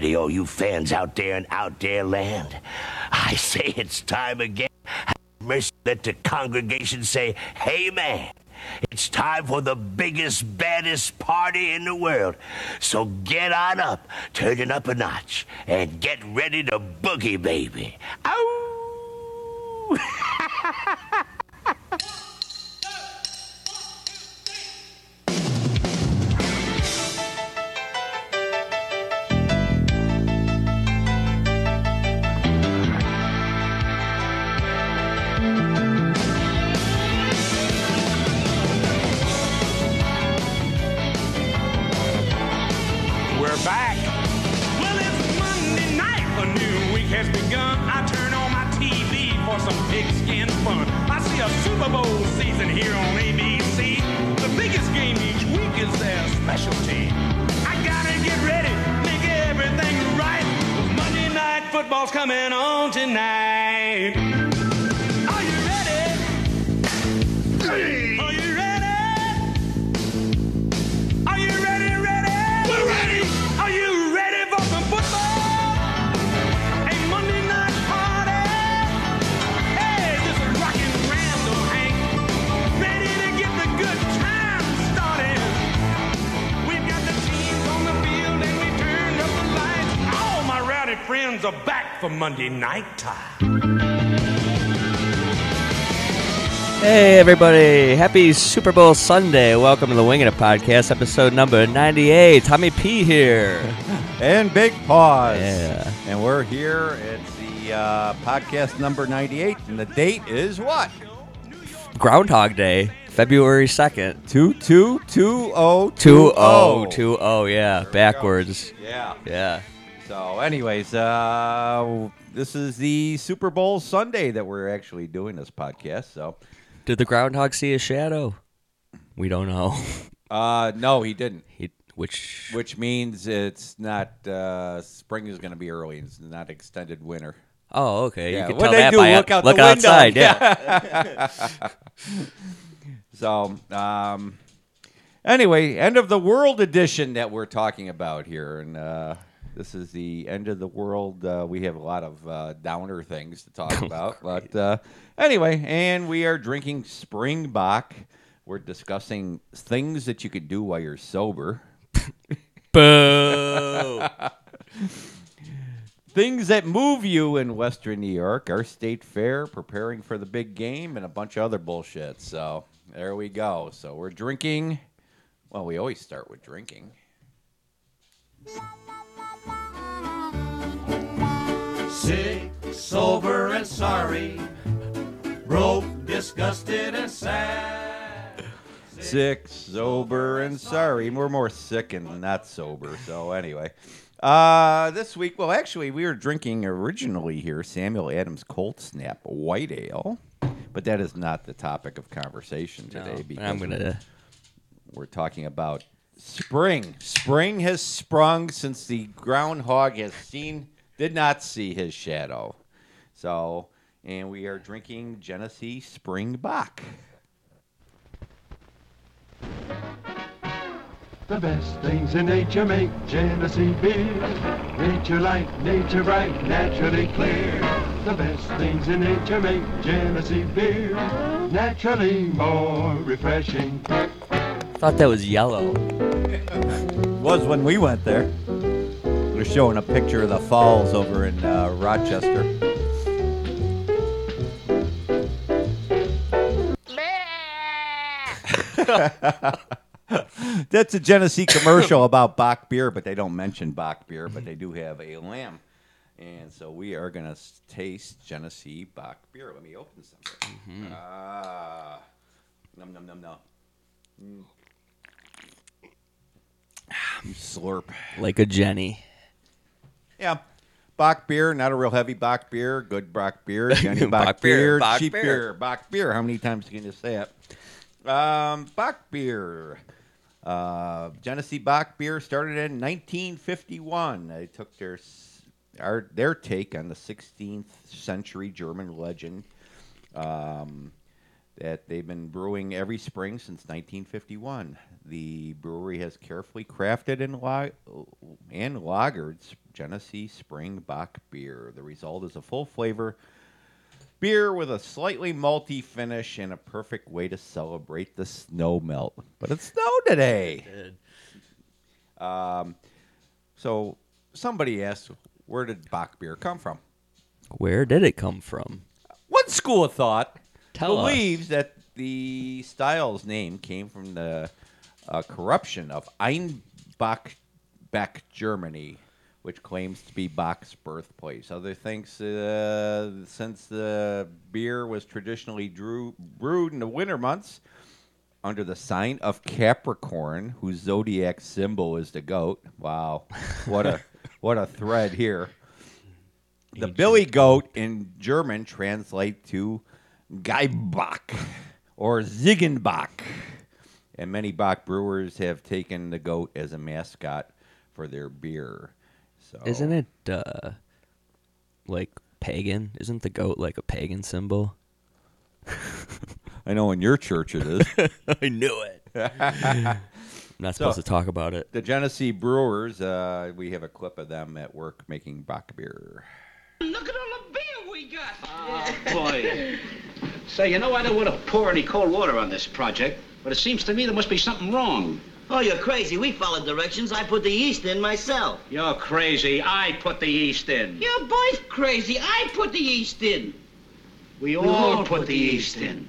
ready, all you fans out there in out there land? I say it's time again. Have mercy, let the congregation say, Hey man, it's time for the biggest, baddest party in the world. So get on up, turn it up a notch, and get ready to boogie, baby. Ow! Monday night time. Hey, everybody. Happy Super Bowl Sunday. Welcome to the Winging It Podcast, episode number 98. Tommy P here. and Big Pause. Yeah. And we're here. It's the uh, podcast number 98, and the date is what? Groundhog Day, February 2nd. 222020. 2020, yeah, backwards. Yeah. Yeah. So, anyways, uh, this is the Super Bowl Sunday that we're actually doing this podcast. So, Did the groundhog see a shadow? We don't know. uh, no, he didn't. He, which Which means it's not uh, spring is going to be early. It's not extended winter. Oh, okay. Yeah, You can what'd tell they that do? by Look out the look window. outside. Yeah. So, um, anyway, end of the world edition that we're talking about here, and uh, this is the end of the world. Uh, we have a lot of uh, downer things to talk about, but uh, anyway, and we are drinking Spring Bock. We're discussing things that you could do while you're sober, Boo. things that move you in Western New York, our state fair, preparing for the big game, and a bunch of other bullshit. So there we go. So we're drinking. Well, we always start with drinking. Sick, sober, and sorry. Broke, disgusted, and sad. sick, sober, and sorry. We're more sick and not sober. So anyway, uh, this week, well, actually, we were drinking originally here Samuel Adams Cold Snap White Ale, but that is not the topic of conversation today No, because I'm gonna. we're talking about spring. Spring has sprung since the groundhog has seen, did not see his shadow. So, and we are drinking Genesee Spring Bock. The best things in nature make Genesee beer. Nature light, nature bright, naturally clear. The best things in nature make Genesee beer. Naturally more refreshing. Thought that was yellow. was when we went there. They're showing a picture of the falls over in uh, Rochester. That's a Genesee commercial about Bock beer, but they don't mention Bock beer, but they do have a lamb. And so we are going to taste Genesee Bock beer. Let me open some. Ah. Num, num, num, num. Mm. Slurp. Like a Jenny. Yeah. Bock beer, not a real heavy Bock beer. Good Bock beer. Jenny Bock, Bock beer, beer. Bock cheap beer. beer. Bock beer. How many times can you say it? Um, Bock beer. Uh, Genesee Bock beer started in 1951. They took their our, their take on the 16th century German legend um, that they've been brewing every spring since 1951. The brewery has carefully crafted and, and lagered Genesee Spring Bock beer. The result is a full flavor beer with a slightly malty finish and a perfect way to celebrate the snow melt. But it snowed today. Um, so somebody asked, where did Bock beer come from? Where did it come from? One school of thought Tell us. believes that the style's name came from the uh, corruption of Einbeck, Beck, Germany, which claims to be Bock's birthplace. Other thinks uh, since the beer was traditionally drew, brewed in the winter months under the sign of Capricorn, whose zodiac symbol is the goat. Wow, what a what a thread here. The billy goat in German translates to Geibach or Ziegenbock. And many Bach brewers have taken the goat as a mascot for their beer. So Isn't it uh like pagan? Isn't the goat like a pagan symbol? I know in your church it is. I knew it. I'm not supposed So- to talk about it. the Genesee Brewers, uh, we have a clip of them at work making Bock beer. Look at all the beer we got. Oh, boy. Say, you know, I don't want to pour any cold water on this project, but it seems to me there must be something wrong. Oh, you're crazy. We followed directions. I put the yeast in myself. You're crazy. I put the yeast in. You're both crazy. I put the yeast in. We all put the yeast in.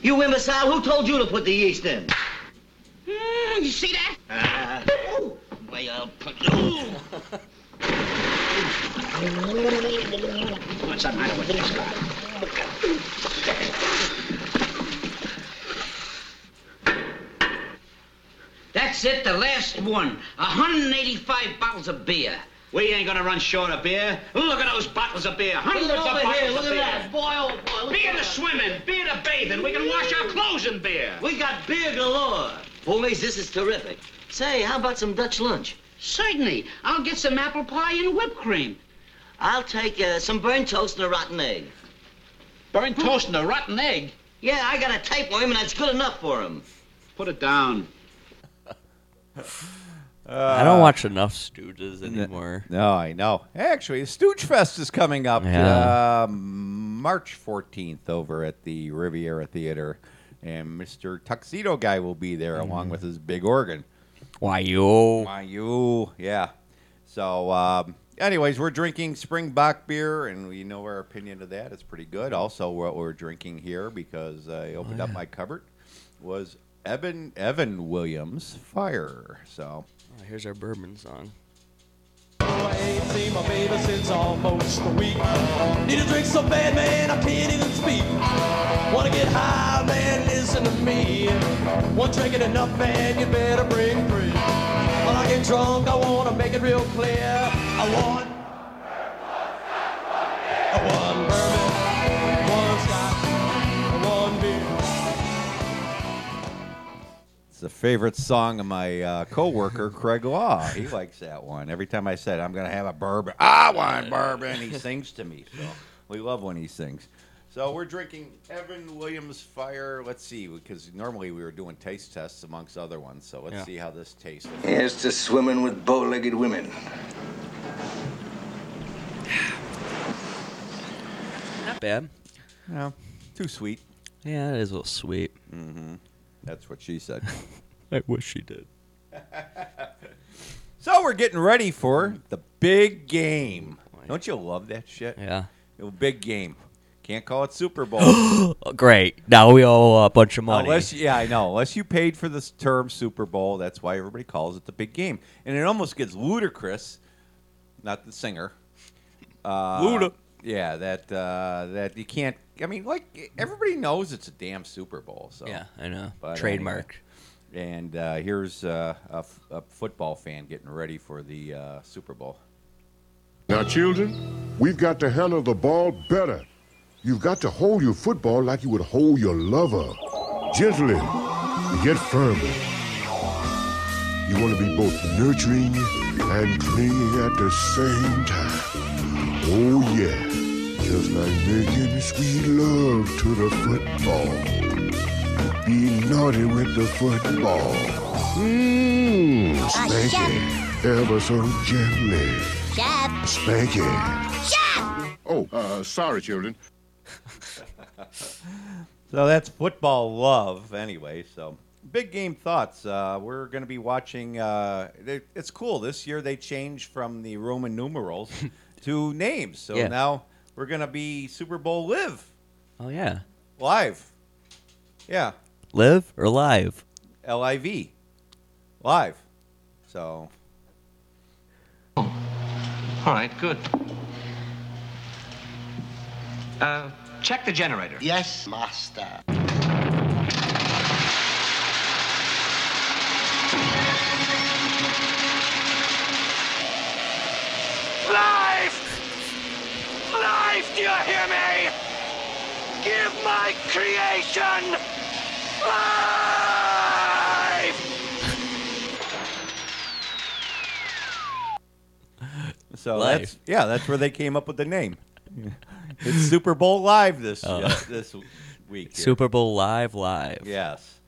You imbecile, who told you to put the yeast in? Mm, you see that? Uh, ooh, why, I'll put... Ooh. What's the matter with this guy? That's it, the last one. 185 bottles of beer. We ain't gonna run short of beer. Look at those bottles of beer. Hundreds Look of over bottles here, of look at beer. that. Boy, oh boy, look Beer to that. swimming, beer to bathing. We can wash our clothes in beer. We got beer galore. Boys, this is terrific. Say, how about some Dutch lunch? Certainly. I'll get some apple pie and whipped cream. I'll take uh, some burnt toast and a rotten egg. Burnt toast and a rotten egg. Yeah, I got a tapeworm, and that's good enough for him. Put it down. I don't watch enough Stooges anymore. No, I know. Actually, Stooge Fest is coming up Yeah. uh, March 14th over at the Riviera Theater. And Mr. Tuxedo Guy will be there along with his big organ. Why you? Why you? Yeah. So, um, anyways, we're drinking Spring Bock beer, and we know our opinion of that. It's pretty good. Also, what we're drinking here, because I opened up my cupboard, was Evan Evan Williams Fire. So, Oh, here's our bourbon song. I ain't seen my baby since almost a week. Need a drink so bad, man, I can't even speak. Wanna get high, man, listen to me. One drink ain't enough, man, you better bring three. When I get drunk, I wanna make it real clear. I want It's a favorite song of my uh, coworker Craig Law. He likes that one. Every time I said I'm going to have a bourbon, I want bourbon, he sings to me. So we love when he sings. So we're drinking Evan Williams Fire. Let's see, because normally we were doing taste tests amongst other ones. So let's Yeah. see how this tastes. Here's to swimming with bow-legged women. Not bad. No, too sweet. Yeah, it is a little sweet. That's what she said. I wish she did. so we're getting ready for the big game. Don't you love that shit? Yeah. The big game. Can't call it Super Bowl. Oh, great. Now we owe a bunch of money. Unless, yeah, I know. Unless you paid for this term Super Bowl, that's why everybody calls it the big game. And it almost gets ludicrous. Not the singer. Uh, Luda. Yeah, that uh, that you can't. I mean, like everybody knows it's a damn Super Bowl. So yeah, I know. But Trademark. anyway. And uh, here's uh, a, f- a football fan getting ready for the uh, Super Bowl. Now, children, we've got to handle the ball better. You've got to hold your football like you would hold your lover. Gently, yet firmly. You want to be both nurturing and clinging at the same time. Oh, yeah. Just like making sweet love to the football. Be naughty with the football. Mmm, spanky. Ever so gently. Spanky. Oh, uh, sorry, children. So that's football love, anyway. So big game thoughts. Uh, we're going to be watching. Uh, it, it's cool this year. They changed from the Roman numerals to names. So Yeah. now we're going to be Super Bowl live Oh yeah. live. Yeah, Live or live? L I V, live. So All right, good. Uh, check the generator. Yes, master. Life! Give my creation life! so Live. that's yeah, that's where they came up with the name. it's Super Bowl live this Oh. uh, this week. here. Super Bowl live, live. Yes.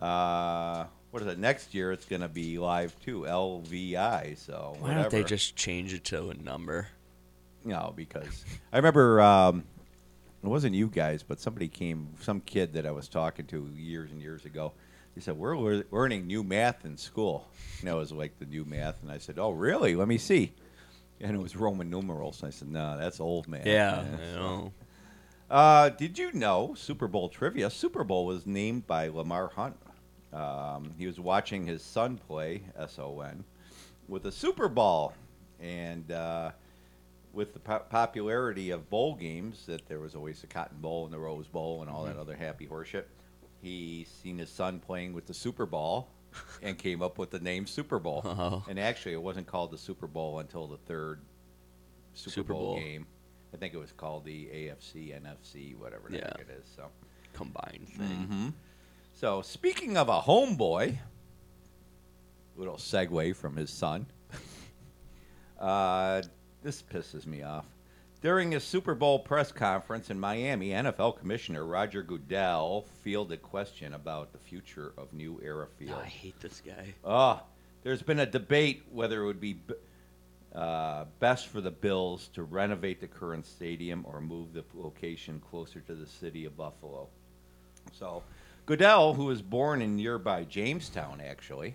Uh, what is it? Next year it's going to be live too, LVI. So Why whatever. don't they just change it to a number? No, because I remember um, it wasn't you guys, but somebody came, some kid that I was talking to years and years ago. He said, "We're lear- learning new math in school." You know, it was like the new math, and I said, "Oh, really? Let me see." And it was Roman numerals. And I said, "No, that's old math." Yeah, man." I So- know. Uh, did you know Super Bowl trivia? Super Bowl was named by Lamar Hunt. Um, he was watching his son play S-O-N with a Super Bowl, and uh, with the po- popularity of bowl games, that there was always the Cotton Bowl and the Rose Bowl and all that other happy horseshit. He seen his son playing with the Super Bowl and came up with the name Super Bowl. Oh. And actually, it wasn't called the Super Bowl until the third Super, Super Bowl, Bowl. game. I think it was called the AFC, NFC, whatever the Yeah. heck it is. So, Combined thing. Mm-hmm. so speaking of a homeboy, little segue from his son. uh, this pisses me off. During a Super Bowl press conference in Miami, NFL Commissioner Roger Goodell fielded a question about the future of New Era Field. I hate this guy. Ah, there's been a debate whether it would be uh, best for the Bills to renovate the current stadium or move the location closer to the city of Buffalo. So, Goodell, who was born in nearby Jamestown, actually,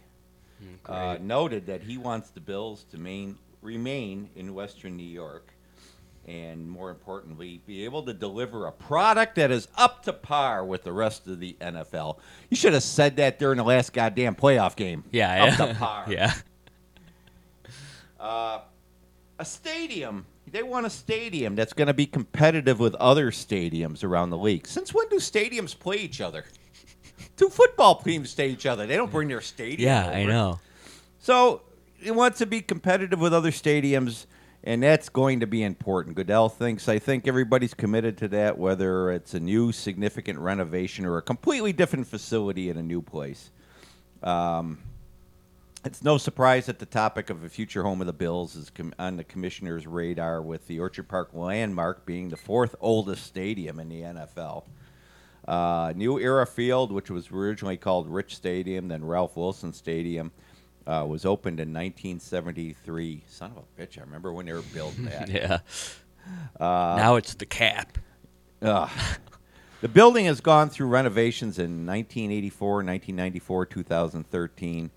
uh, noted that he wants the Bills to main, remain in Western New York and, more importantly, be able to deliver a product that is up to par with the rest of the NFL. You should have said that during the last goddamn playoff game. Yeah, yeah. up yeah. to par. yeah. Uh, a stadium. They want a stadium that's going to be competitive with other stadiums around the league. Since when do stadiums play each other? Two football teams play each other. They don't bring their stadium. Yeah, I know. So it wants to be competitive with other stadiums, and that's going to be important. Goodell thinks. I think everybody's committed to that, whether it's a new significant renovation or a completely different facility in a new place. Um, It's no surprise that the topic of a future home of the Bills is com- on the commissioner's radar, with the Orchard Park landmark being the fourth oldest stadium in the NFL. Uh, New Era Field, which was originally called Rich Stadium, then Ralph Wilson Stadium, uh, was opened in 1973. Son of a bitch! I remember when they were building that. yeah. Uh, now it's the cap. Ugh. The building has gone through renovations in 1984, 1994, 2013,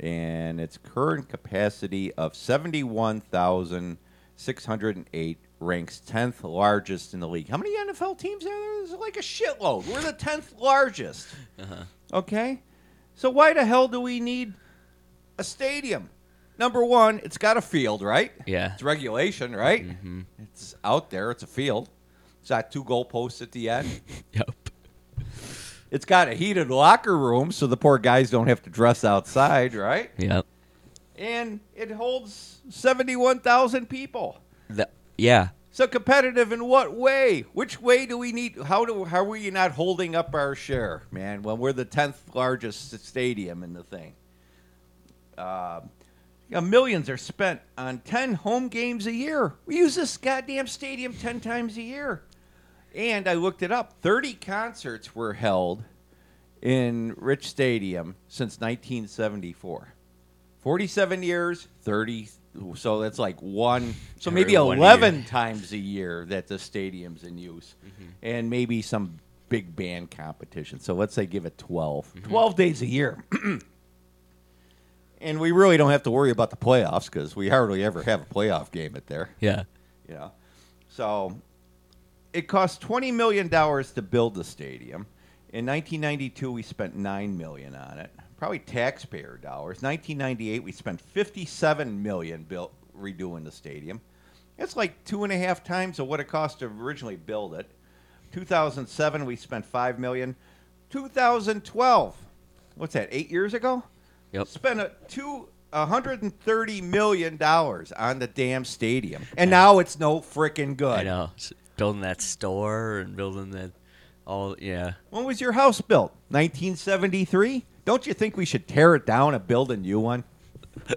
and its current capacity of 71,608 ranks 10th largest in the league. How many NFL teams are there? There's like a shitload. We're the 10th largest. Uh-huh. Okay? So why the hell do we need a stadium? Number one, it's got a field, right? Yeah. It's regulation, right? Mm-hmm. It's out there. It's a field. It's got two goalposts at the end. Yep. It's got a heated locker room, so the poor guys don't have to dress outside, right? Yep. And it holds seventy-one thousand people. The, yeah. So competitive in what way? Which way do we need? How do how are we not holding up our share, man? When we're the tenth largest stadium in the thing. Uh, you know, millions are spent on ten home games a year. We use this goddamn stadium ten times a year. And I looked it up. Thirty concerts were held in Rich Stadium since 1974. 47 years, 30. So that's like one. So maybe one 11 year. times a year that the stadium's in use, and maybe some big band competition. So let's say give it 12. 12 days a year. and we really don't have to worry about the playoffs because we hardly ever have a playoff game at there. Yeah. You know, so it cost twenty million dollars to build the stadium. In 1992, we spent nine million on it, probably taxpayer dollars. 1998, we spent 57 million built redoing the stadium. It's like two and a half times of what it cost to originally build it. 2007, we spent five million. 2012, what's that? Eight years ago. Yep. Spent a two. 130 million dollars on the damn stadium, and now it's no freaking good. I know. Building that store and building that all yeah. When was your house built? 1973? Don't you think we should tear it down and build a new one?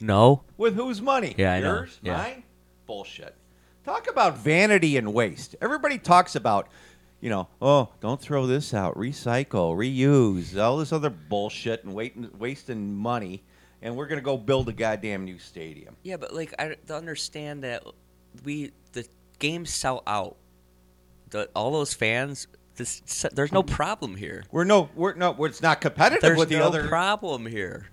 No. With whose money? Yeah, I know. Yours? Yeah. Mine? Bullshit. Talk about vanity and waste. Everybody talks about, you know, oh, don't throw this out, recycle, reuse, all this other bullshit and waiting, wasting money, and we're going to go build a goddamn new stadium. Yeah, but like I understand that we the games sell out. The all those fans. This there's no hmm. problem here. We're no, we're no, it's not competitive There's with the no other. problem here.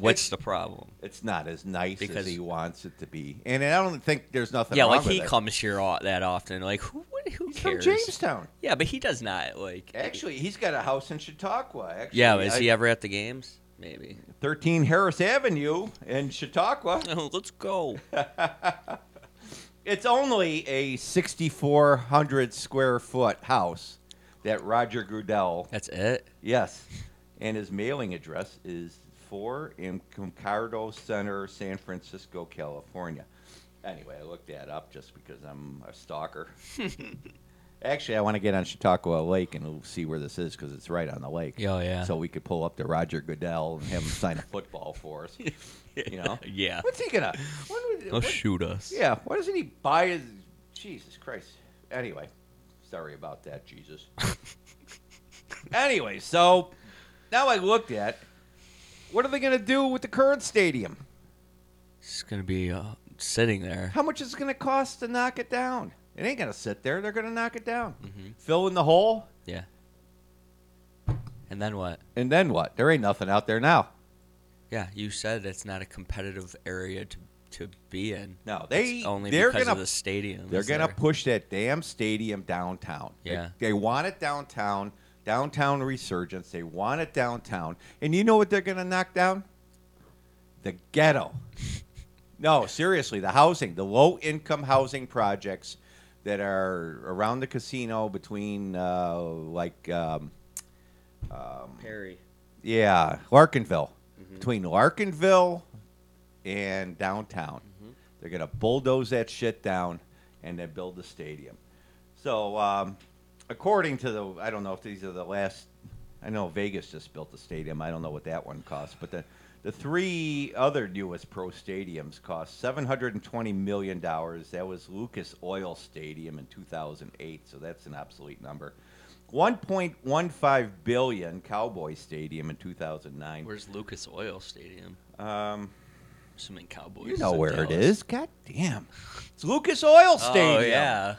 What's the problem? It's not as nice Because- as he wants it to be, and I don't think there's nothing. yeah, wrong like with he it. comes here all, that often. Like who? What, who He's from cares? Jamestown. Yeah, but he does not like. Actually, he's got a house in Chautauqua. Actually, yeah, is I- he ever at the games? Maybe. 13 Harris Avenue in Chautauqua. Oh, let's go. It's only a 6,400 square foot house that Roger Goodell. That's it. Yes, and his mailing address is 4 in Concardo Center, San Francisco, California. Anyway, I looked that up just because I'm a stalker. Actually, I want to get on Chautauqua Lake and see where this is because it's right on the lake. Oh, yeah. So we could pull up to Roger Goodell and have him sign a football for us. You know? Yeah. What's he gonna? When would, They'll what- shoot us. Yeah. Why doesn't he buy his? Jesus Christ. Anyway, sorry about that, Jesus. anyway, so now I looked at what are they going to do with the current stadium? It's gonna be uh, sitting there. How much is it going to cost to knock it down? It ain't going to sit there. They're going to knock it down, Mm-hmm. fill in the hole, Yeah. And then what? and then what? There ain't nothing out there now. Yeah, you said it's not a competitive area to to be in. No, they It's only they're because gonna of the stadium. They're gonna push that damn stadium downtown. They- Yeah. they, want it downtown. Downtown resurgence. They want it downtown. And you know what they're gonna knock down? The ghetto. no, seriously, the housing, the low income housing projects that are around the casino between uh, like um, Perry. yeah, Larkinville. Between Larkinville and downtown. They're going to bulldoze that shit down and then build the stadium. So, um, according to the, I don't know if these are the last, I know Vegas just built the stadium. I don't know what that one cost, but the, The three other newest pro stadiums cost $720 million. That was Lucas Oil Stadium in 2008, so that's an obsolete number. 1.15 billion Cowboy Stadium in 2009. Where's Lucas Oil Stadium? Um, Assuming Cowboys. you know where it Dallas. is. God damn. It's Lucas Oil Stadium. Oh yeah.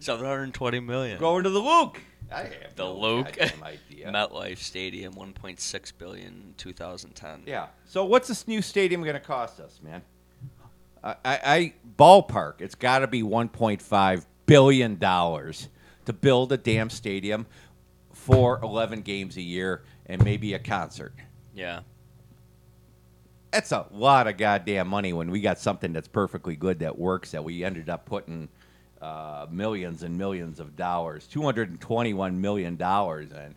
Seven hundred twenty million. Going to the Luke. I have The no Luke. idea. MetLife Stadium, one point six billion in two thousand ten. Yeah. So what's this new stadium going to cost us, man? I, I, I ballpark. It's got to be 1.5 billion dollars to build a damn stadium for 11 games a year and maybe a concert. Yeah. That's a lot of goddamn money when we got something that's perfectly good that works that we ended up putting uh, millions and millions of dollars, 221 million dollars in,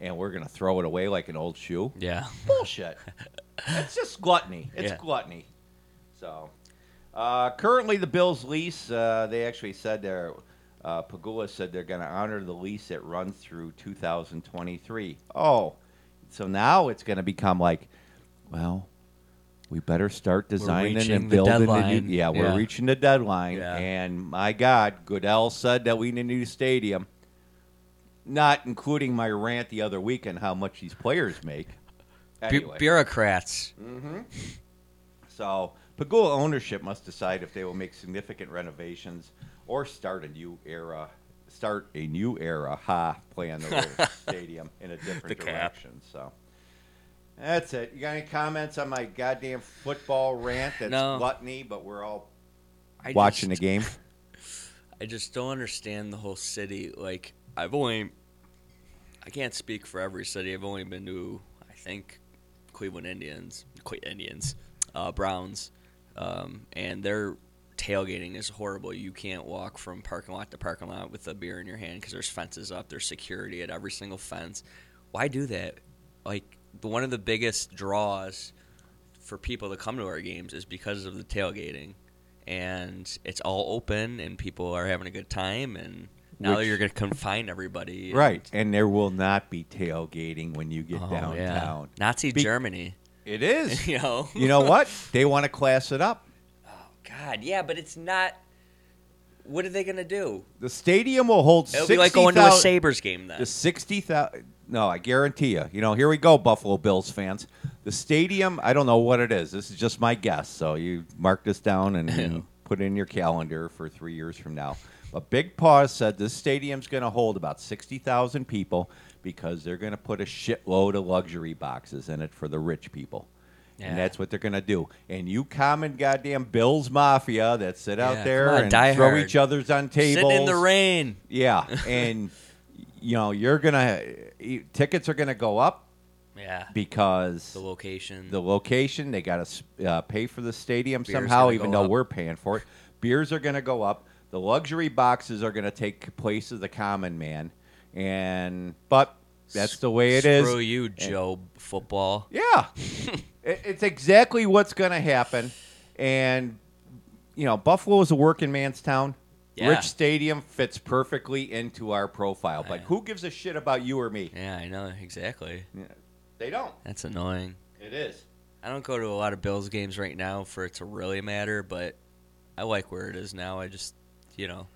and we're going to throw it away like an old shoe. Yeah. Bullshit. it's just gluttony. It's Yeah. gluttony. So, uh, currently the Bills' lease, uh, they actually said they're, uh, Pegula said they're going to honor the lease that runs through 2023. Oh, so now it's going to become like, well, we better start designing and the building. a new- yeah, we're Yeah. reaching the deadline. Yeah. And my God, Goodell said that we need a new stadium. Not including my rant the other week on how much these players make. Bu- bureaucrats. Mm-hmm. So, Pegula ownership must decide if they will make significant renovations or start a new era. Start a new era. Ha! Play on the stadium in a different The direction. So, that's it. You got any comments on my goddamn football rant? That's No. gluttony, but we're all I watching just- the game. I just don't understand the whole city. Like I've only, I can't speak for every city. I've only been to, I think, Cleveland Indians, Cle- Indians, uh, Browns, um, and their tailgating is horrible. You can't walk from parking lot to parking lot with a beer in your hand because there's fences up. There's security at every single fence. Why do that? Like one of the biggest draws for people to come to our games is because of the tailgating and it's all open and people are having a good time and now Which- you're going to confine everybody Right, and there will not be tailgating when you get Oh, downtown. yeah. Nazi Be- Germany. It is. You know? You know what? They want to class it up. Oh god, yeah, but it's not. What are they going to do? The stadium will hold. It'll be like going to a Sabres game then. The sixty thousand. No, I guarantee you. You know, here we go, Buffalo Bills fans. The stadium. I don't know what it is. This is just my guess. So you mark this down and, put it in your calendar for three years from now. But Big Paw said this stadium's going to hold about sixty thousand people because they're going to put a shitload of luxury boxes in it for the rich people. Yeah. And that's what they're going to do. And you common goddamn Bills Mafia that sit Yeah, out there on, and throw hard. each other's on tables. Sitting in the rain. Yeah, and you know you're gonna tickets are gonna go up Yeah. because The location. the location they got to uh, pay for the stadium Beer's somehow, even though up. we're paying for it. Beers are gonna go up. The luxury boxes are gonna take place of the common man, and but that's the way it is. Screw you, Joe Football. Yeah, It- it's exactly what's going to happen. And you know, Buffalo is a working man's town. Yeah. Rich Stadium fits perfectly into our profile. But who gives a shit about you or me? Yeah, I know exactly. Yeah. They don't. That's annoying. It is. I don't go to a lot of Bills games right now for it to really matter, but I like where it is now. I just, you know,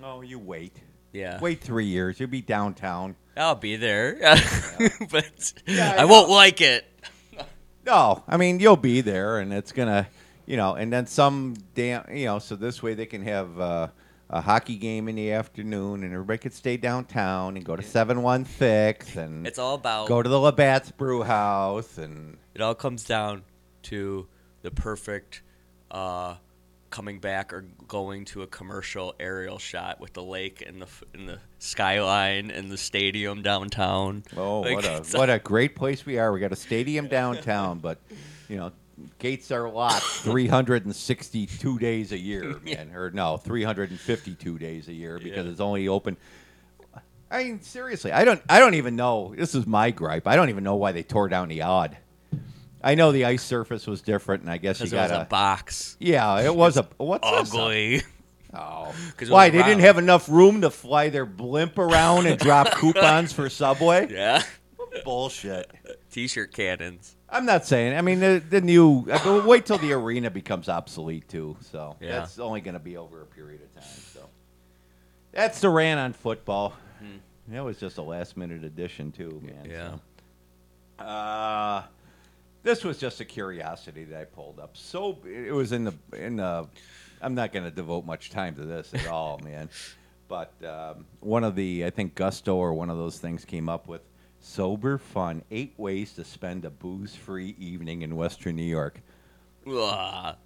No, you wait. yeah. Wait three years. You'll be downtown. I'll be there, but Yeah, I, I won't like it. No, I mean you'll be there, and it's gonna, you know, and then some damn, you know, so this way they can have uh, a hockey game in the afternoon, and everybody could stay downtown and go to seven one six, and It's all about go to the Labatt's Brew House, and It all comes down to the perfect uh, coming back or going to a commercial aerial shot with the lake and the f- and the skyline and the stadium downtown. oh, Like, what a it's- what a great place we are. We got a stadium downtown, but you know. Gates are locked 362 days a year, man. Or no, 352 days a year because Yeah. it's only open I mean, seriously, I don't. I don't even know. This is my gripe. I don't even know why they tore down the Aud. I know the ice surface was different, and I guess you Because it was got a box. Yeah, it was a. What's? Ugly. Oh, why they didn't have enough room to fly their blimp around and drop coupons for Subway? Yeah. Bullshit. T-shirt cannons. I'm not saying. I mean, the, the new. I mean, wait till the arena becomes obsolete too. So Yeah. that's only going to be over a period of time. So that's the rant on football. That was just a last minute addition too, man. Yeah. so. Uh, this was just a curiosity that I pulled up. So it was in the in the. I'm not going to devote much time to this at all, man. But um, one of the, I think Gusto or one of those things came up with sober fun: eight ways to spend a booze-free evening in Western New York. Ugh.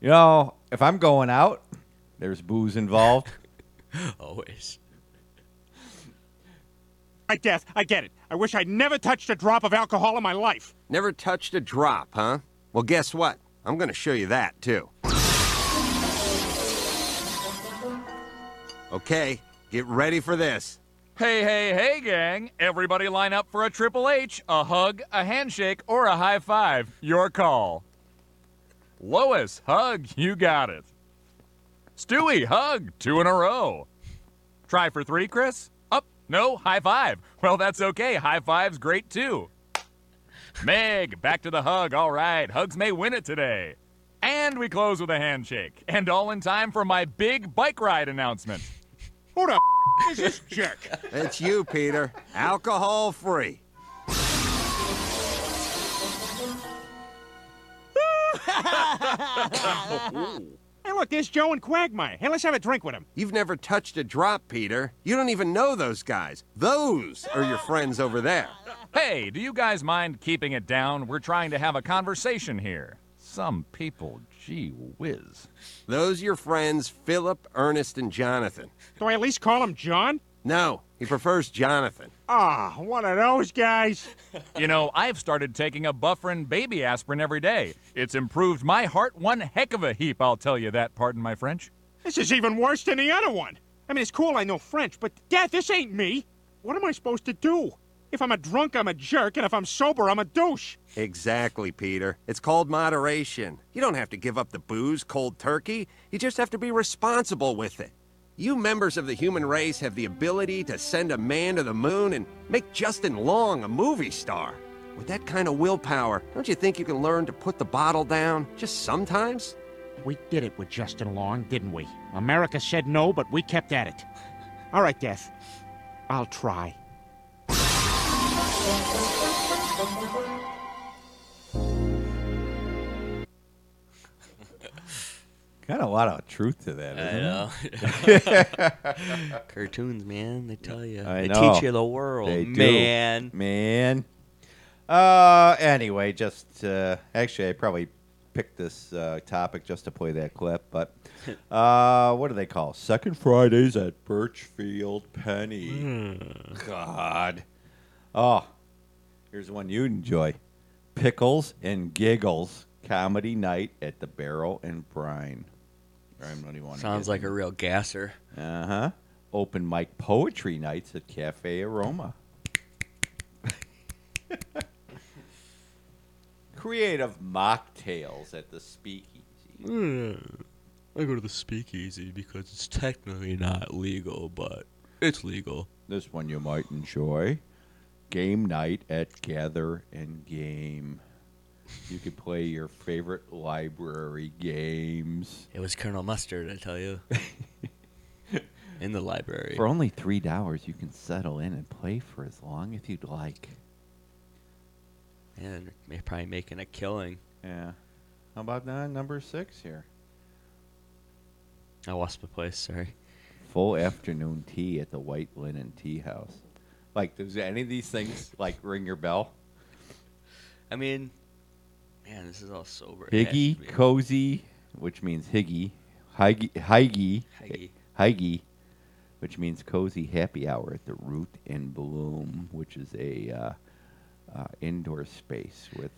You know, if I'm going out, there's booze involved. Always. I guess. I get it. I wish I'd never touched a drop of alcohol in my life. Never touched a drop, huh? Well, guess what? I'm going to show you that, too. Okay, get ready for this. Hey, hey, hey, gang. Everybody line up for a Triple H, a hug, a handshake, or a high five. Your call. Lois, hug, you got it. Stewie, hug, two in a row. Try for three, Chris? Up, no, high five. Well, that's okay. High five's great too. Meg, back to the hug. All right, hugs may win it today. And we close with a handshake. And all in time for my big bike ride announcement. Who the is this jerk? It's you, Peter. Alcohol free. Hey, look, there's Joe and Quagmire. Hey, let's have a drink with him. You've never touched a drop, Peter. You don't even know those guys. Those are your friends over there. Hey, do you guys mind keeping it down? We're trying to have a conversation here. Some people, gee whiz. Those your friends Philip, Ernest, and Jonathan. Do I at least call him John? No, he prefers Jonathan. Ah, one of those guys. You know, I've started taking a Bufferin baby aspirin every day. It's improved my heart one heck of a heap, I'll tell you that, pardon my French. This is even worse than the other one. I mean, it's cool I know French, but Dad, this ain't me. What am I supposed to do? If I'm a drunk, I'm a jerk, and if I'm sober, I'm a douche. Exactly, Peter. It's called moderation. You don't have to give up the booze cold turkey. You just have to be responsible with it. You members of the human race have the ability to send a man to the moon and make Justin Long a movie star. With that kind of willpower, don't you think you can learn to put the bottle down just sometimes? We did it with Justin Long, didn't we? America said no, but we kept at it. All right, Death. I'll try. Got a lot of truth to that. I isn't it? Cartoons, man, they tell you. I they know. teach you the world, They do. man. Man. Uh, anyway, just uh, actually, I probably picked this uh, topic just to play that clip, but uh, what do they call Second Fridays at Burchfield Penney? Hmm. God. Oh, here's one you'd enjoy: Pickles and Giggles comedy night at the Barrel and Brine. I don't even want to Sounds like a real gasser. Uh huh. Open mic poetry nights at Cafe Aroma. Creative mocktails at the Speakeasy. I go to the speakeasy because it's technically not legal, but it's legal. This one you might enjoy. Game night at Gather and Game. You could play your favorite library games. It was Colonel Mustard, I tell you. In the library. For only three dollars, you can settle in and play for as long as you'd like. And they're probably making a killing. Yeah. How about that number six here? I lost my place, sorry. Full afternoon tea at the White Linen Tea House. Like, does any of these things like ring your bell? I mean, man, this is all sober. Higgy, cozy, which means higgy, higgy, higgy, Higgy. higgy, which means cozy happy hour at the Root and Bloom, which is a uh, uh, indoor space with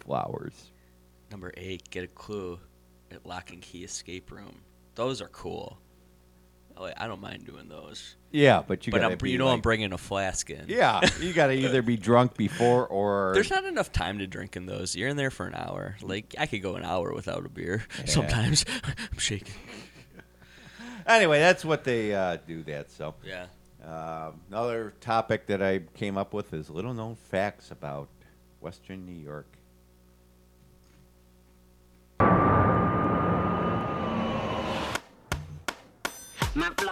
flowers. Number eight, get a clue at Lock and Key Escape Room. Those are cool. Oh, I don't mind doing those. Yeah, but you but gotta I'm, be you know I'm bringing a flask in. Yeah, you got to either be drunk before or There's not enough time to drink in those. You're in there for an hour. Like I could go an hour without a beer. Sometimes I'm shaking. anyway, that's what they uh, do. That so. Yeah. Um, another topic that I came up with is little known facts about Western New York.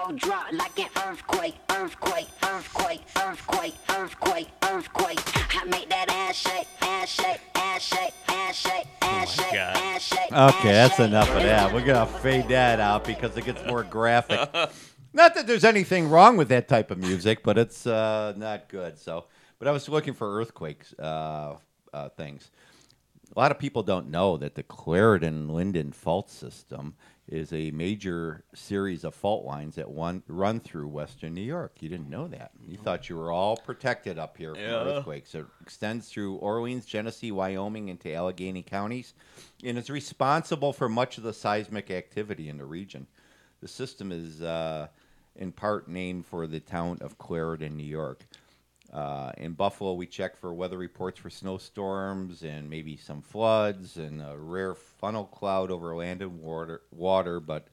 My drop like an earthquake, earthquake, earthquake, earthquake, earthquake, earthquake. I make that ass shake, ass shake, ass shake, ass shake, ass shake, ass shake. Okay, that's enough of that. We're gonna fade that out because it gets more graphic. not that there's anything wrong with that type of music, but it's uh, not good. So, but I was looking for earthquakes uh, uh, things. A lot of people don't know that the Clarendon Linden fault system is a major series of fault lines that one, run through western New York. You didn't know that. You thought you were all protected up here from Yeah. earthquakes. It extends through Orleans, Genesee, Wyoming, into Allegany counties, and is responsible for much of the seismic activity in the region. The system is uh, in part named for the town of Clarendon, New York. Uh, in Buffalo, we check for weather reports for snowstorms and maybe some floods and a rare funnel cloud over land and water, water, but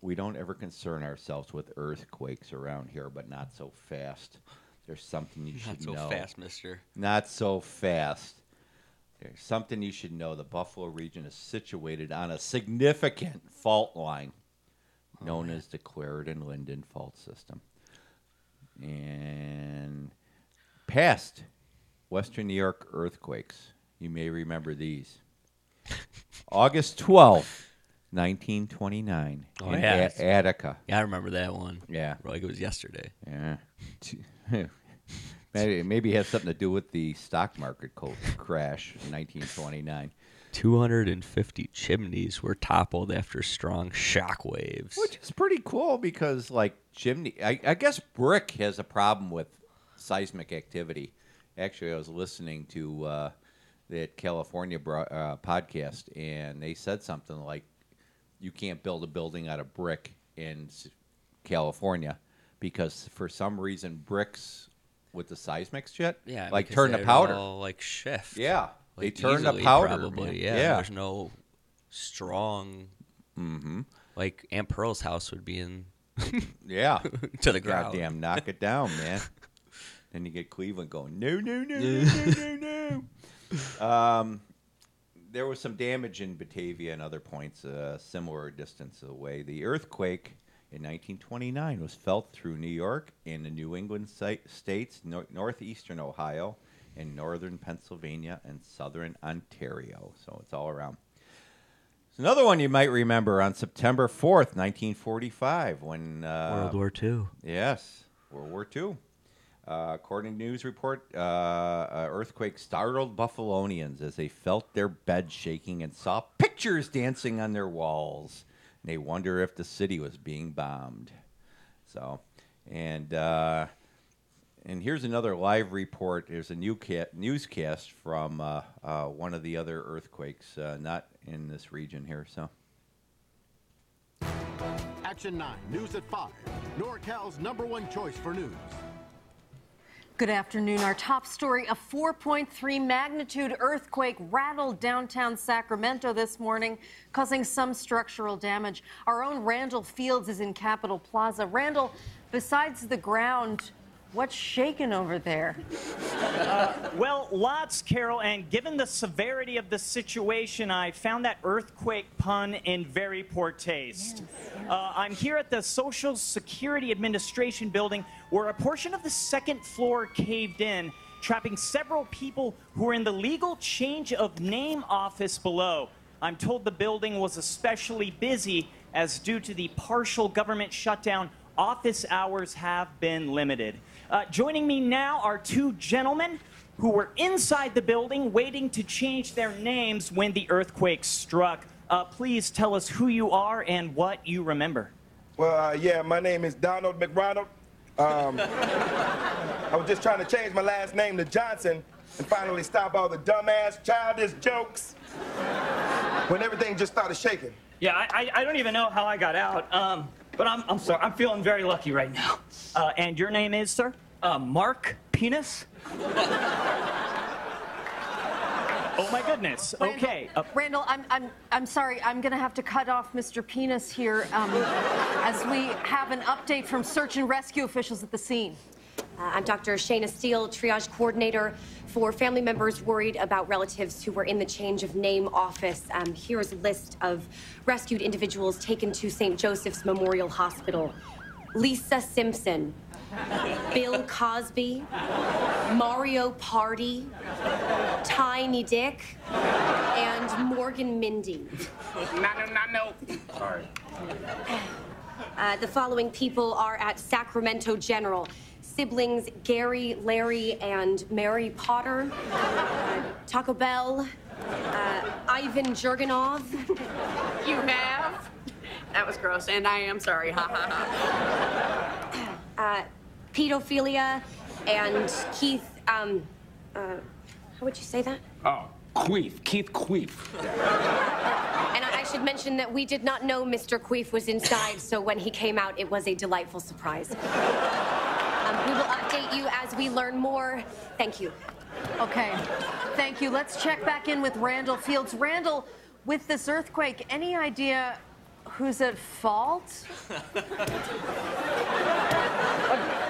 we don't ever concern ourselves with earthquakes around here, but not so fast. There's something you Not should so know. fast, mister. Not so fast. There's something you should know. The Buffalo region is situated on a significant fault line known as the Clarendon Linden Fault System. And past Western New York earthquakes, you may remember these. August 12th, 1929, Oh, in yeah. A- Attica. Yeah, I remember that one. Yeah. Like it was yesterday. Yeah. maybe, maybe it has something to do with the stock market crash in 1929. 250 chimneys were toppled after strong shock waves. Which is pretty cool because, like, chimney, I, I guess brick has a problem with seismic activity. Actually, I was listening to uh, that California bro- uh, podcast, and they said something like, you can't build a building out of brick in S- California because for some reason bricks with the seismic shit, Yeah, like because turn to powder. all, like shift. Yeah, they turn to easily, powder. Probably, yeah. yeah. There's no strong. Mm-hmm. Like Aunt Pearl's house would be in. Yeah. to the ground. Goddamn, knock it down, man. Then you get Cleveland going, no, no, no, no, no, no, no. Um, there was some damage in Batavia and other points, uh, similar distance away. The earthquake in 1929 was felt through New York and the New England si- states, nor- northeastern Ohio, and northern Pennsylvania and southern Ontario. So it's all around. There's another one you might remember on September 4th, 1945, when uh, World War II. Yes, World War II. Uh, according to news report, uh, uh, earthquake startled Buffalonians as they felt their beds shaking and saw pictures dancing on their walls. And they wonder if the city was being bombed. So, and uh, and here's another live report. There's a new ca- newscast from uh, uh, one of the other earthquakes, not in this region here. So. Action 9, News at 5. NorCal's number one choice for news. Good afternoon. Our top story a 4.3 magnitude earthquake rattled downtown Sacramento this morning, causing some structural damage. Our own Randall Fields is in Capitol Plaza. Randall, besides the ground, what's shaking over there? Uh, well, lots, Carol, and given the severity of the situation, I found that earthquake pun in very poor taste. Uh, I'm here at the Social Security Administration building where a portion of the second floor caved in, trapping several people who were in the legal change of name office below. I'm told the building was especially busy as, due to the partial government shutdown, office hours have been limited. Uh, joining me now are two gentlemen who were inside the building waiting to change their names when the earthquake struck. Uh, please tell us who you are and what you remember. Well, uh, yeah, my name is Donald McRonald. Um, I was just trying to change my last name to Johnson and finally stop all the dumbass, childish jokes when everything just started shaking. Yeah, I, I, I don't even know how I got out, um, but I'm, I'm sorry. I'm feeling very lucky right now. Uh, and your name is, sir? Uh, Mark Penis? oh, my goodness. Okay. Uh, Randall, I'm, I'm, I'm sorry. I'm going to have to cut off Mr. Penis here um, as we have an update from search and rescue officials at the scene. Uh, I'm Dr. Shayna Steele, triage coordinator for family members worried about relatives who were in the change of name office. Um, here's a list of rescued individuals taken to St. Joseph's Memorial Hospital Lisa Simpson, Bill Cosby, Mario Party, Tiny Dick, and Morgan Mindy. Nano, nano. Sorry. Uh, the following people are at Sacramento General. Siblings Gary, Larry, and Mary Potter. Uh, Taco Bell. Uh, Ivan Jurganov. You have? That was gross, and I am sorry. Ha ha ha. Uh, pedophilia. And Keith, um, uh, how would you say that? Oh, Queef. Keith Queef. And I, I should mention that we did not know Mr. Queef was inside, so when he came out, it was a delightful surprise. Um, we will update you as we learn more. Thank you. Okay, thank you. Let's check back in with Randall Fields. Randall, with this earthquake, any idea who's at fault?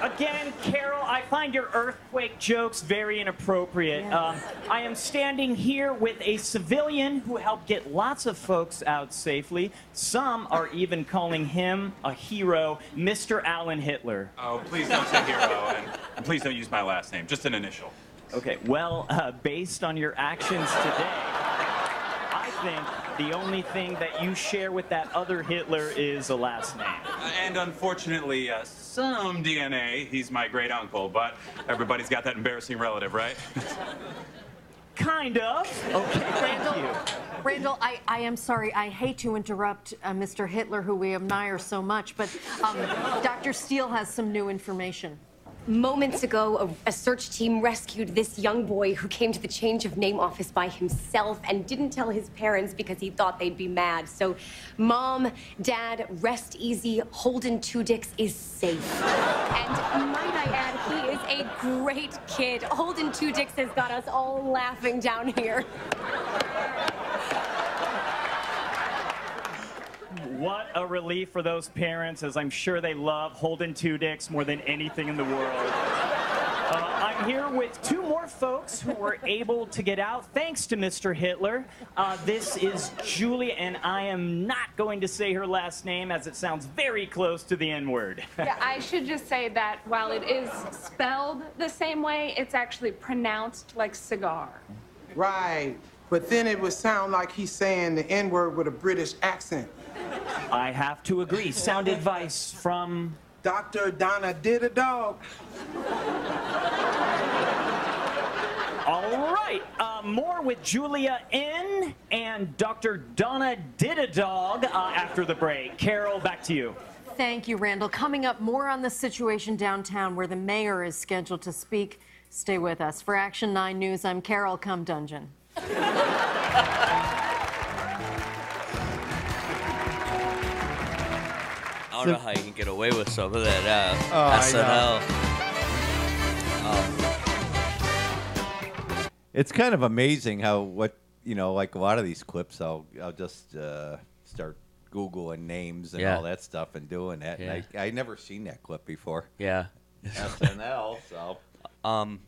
Again, Carol, I find your earthquake jokes very inappropriate. Um, I am standing here with a civilian who helped get lots of folks out safely. Some are even calling him a hero, Mr. Alan Hitler. Oh, please don't say hero, and, and please don't use my last name, just an initial. Okay, well, uh, based on your actions today, I think the only thing that you share with that other Hitler is a last name. Uh, and unfortunately, uh, some DNA. He's my great uncle, but everybody's got that embarrassing relative, right? Kind of. Okay, thank you. Randall, I, I am sorry. I hate to interrupt uh, Mr. Hitler, who we admire so much, but um, Dr. Steele has some new information. Moments ago, a, a search team rescued this young boy who came to the change of name office by himself and didn't tell his parents because he thought they'd be mad. So, mom, dad, rest easy. Holden Two Dicks is safe. And might I add, he is a great kid. Holden Two Dicks has got us all laughing down here. What a relief for those parents, as I'm sure they love Holden Two Dicks more than anything in the world. Uh, I'm here with two more folks who were able to get out thanks to Mr. Hitler. Uh, this is Julie, and I am not going to say her last name as it sounds very close to the N word. Yeah, I should just say that while it is spelled the same way, it's actually pronounced like cigar. Right. But then it would sound like he's saying the N word with a British accent. I have to agree. Sound advice from Dr. Donna did a dog. All right, uh, more with Julia N and Dr. Donna Did Didadog uh, after the break. Carol, back to you. Thank you, Randall. Coming up, more on the situation downtown where the mayor is scheduled to speak. Stay with us. For Action 9 News, I'm Carol Come Dungeon. I don't know how you can get away with some of that uh, Oh, I SNL. It's kind of amazing how what you know, like a lot of these clips, I'll I'll just uh, start googling names and Yeah. all that stuff and doing that. Yeah. And I I never seen that clip before. Yeah. SNL. So Um,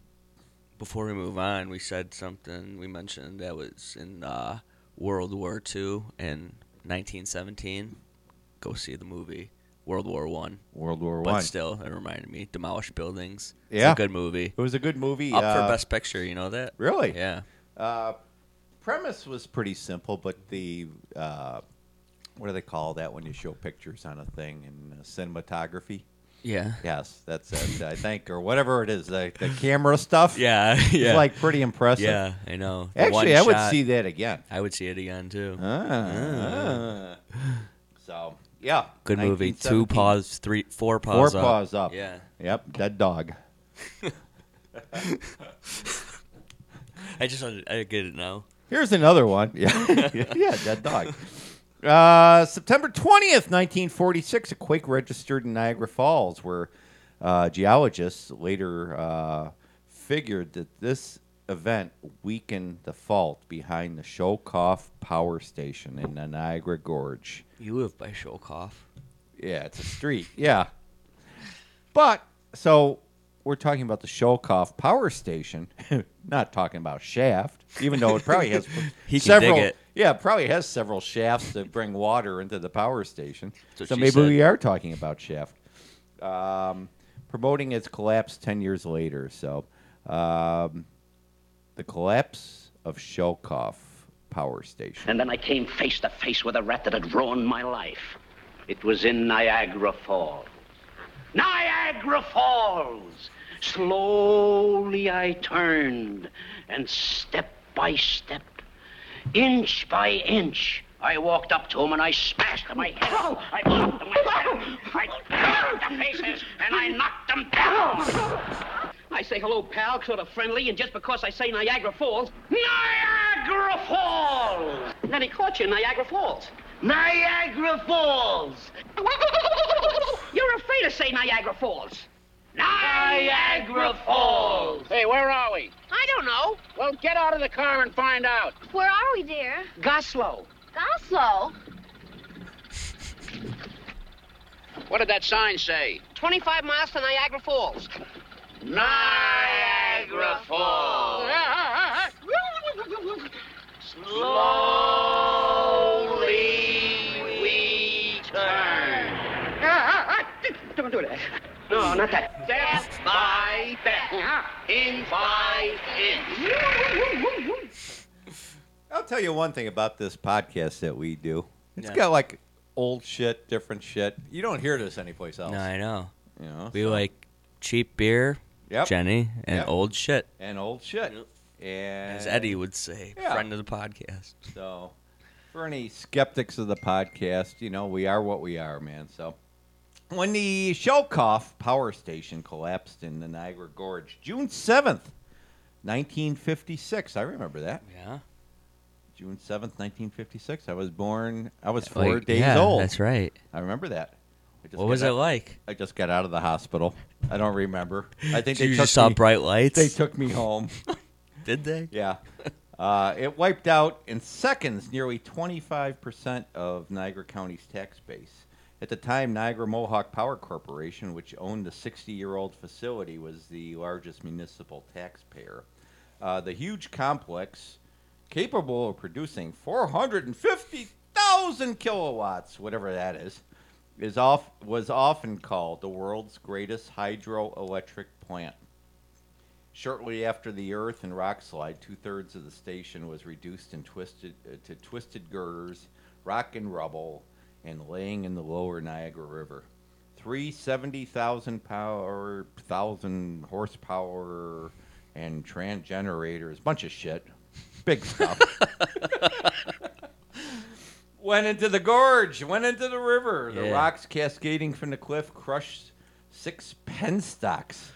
before we move on, we said something. We mentioned that was in uh, World War II in 1917. Go see the movie World War One. World War But One. still, it reminded me demolished buildings. Yeah. it's a good movie. It was a good movie. Up uh, for Best Picture. You know that? Really? Yeah. Uh, premise was pretty simple, but the uh, what do they call that when you show pictures on a thing in uh, cinematography? Yeah. Yes, that's it. I think, or whatever it is, the, the camera stuff. Yeah, It's yeah. like pretty impressive. Yeah, I know. The one Actually, I would shot- see that again. I would see it again too. Ah. So yeah, Good movie. 1917. Two paws, three, four Four paws up. paws up. Yeah. Yep. Dead dog. I just I get it now. Here's another one. Yeah, yeah, dead dog. Uh, September 20th, 1946, a quake registered in Niagara Falls, where uh, geologists later uh, figured that this event weakened the fault behind the Schoellkopf Power Station in the Niagara Gorge. You live by Schoellkopf. Yeah, it's a street. Yeah. But, so we're talking about the Schoellkopf Power Station, not talking about Shaft, even though it probably has He can several. dig it. Yeah, it probably has several shafts to bring water into the power station. So she maybe said. we are talking about Shaft. Um, promoting its collapse 10 years later. So, um, the collapse of Schoellkopf Power Station. And then I came face to face with a rat that had ruined my life. It was in Niagara Falls. Niagara Falls! Slowly I turned, and step by step, inch by inch, I walked up to him and I smashed him. I hit him. I bumped him. I I turned the faces and I knocked him down. I say hello, pal, sort of friendly, and just because I say Niagara Falls, Niagara Falls! And then he caught you in Niagara Falls. Niagara Falls! You're afraid to say Niagara Falls. Niagara Falls! Hey, where are we? I don't know. Well, get out of the car and find out. Where are we, dear? Goslow. Goslow. What did that sign say? 25 miles to Niagara Falls. Niagara Falls. Slowly we turn. Don't do that. No, not that. Step by step. Inch by inch. I'll tell you one thing about this podcast that we do. It's Yeah. got like old shit, different shit. You don't hear this anyplace else. No, I know. You know, we so- like cheap beer, Yep. Jenny, and Yep. old shit. and old shit. And As Eddie would say, Yeah. friend of the podcast. So, for any skeptics of the podcast, you know, we are what we are, man. So, when the Schoellkopf power station collapsed in the Niagara Gorge, June 7th, 1956, I remember that. Yeah. June 7th, 1956. I was born, I was Like, four days yeah, old. that's right. I remember that. What was it out- like? I just got out of the hospital. I don't remember. I think You they just saw me- bright lights? They took me home. Did they? Yeah. Uh, it wiped out in seconds nearly 25% of Niagara County's tax base. At the time, Niagara Mohawk Power Corporation, which owned the 60 year old facility, was the largest municipal taxpayer. Uh, the huge complex, capable of producing 450,000 kilowatts, whatever that is, is off, was often called the world's greatest hydroelectric plant. Shortly after the earth and rock slide, two thirds of the station was reduced and twisted uh, to twisted girders, rock and rubble, and laying in the lower Niagara River. Three 70,000 power, thousand horsepower, and tran generators, bunch of shit, big stuff. went into the gorge, went into the river. The Yeah. rocks cascading from the cliff crushed six penstocks.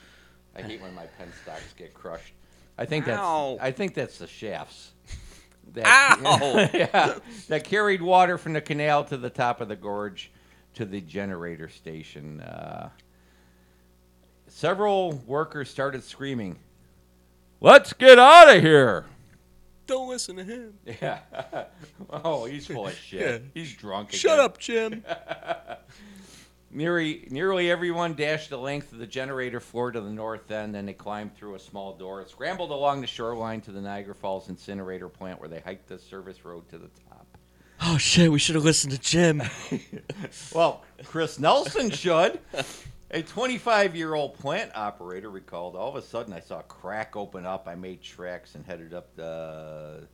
I hate when my penstocks get crushed. I think that's Ow. I think that's the shafts. That, Ow. yeah, that carried water from the canal to the top of the gorge to the generator station. Uh, several workers started screaming, "Let's get out of here!" Don't listen to him. Yeah. oh, he's full of shit. Yeah. He's drunk. Shut again. up, Jim. Nearly, nearly everyone dashed the length of the generator floor to the north end, then they climbed through a small door, scrambled along the shoreline to the Niagara Falls incinerator plant, where they hiked the service road to the top. Oh shit! We should have listened to Jim. Well, Chris Nelson should. A 25 year old plant operator recalled, all of a sudden I saw a crack open up. I made tracks and headed up the,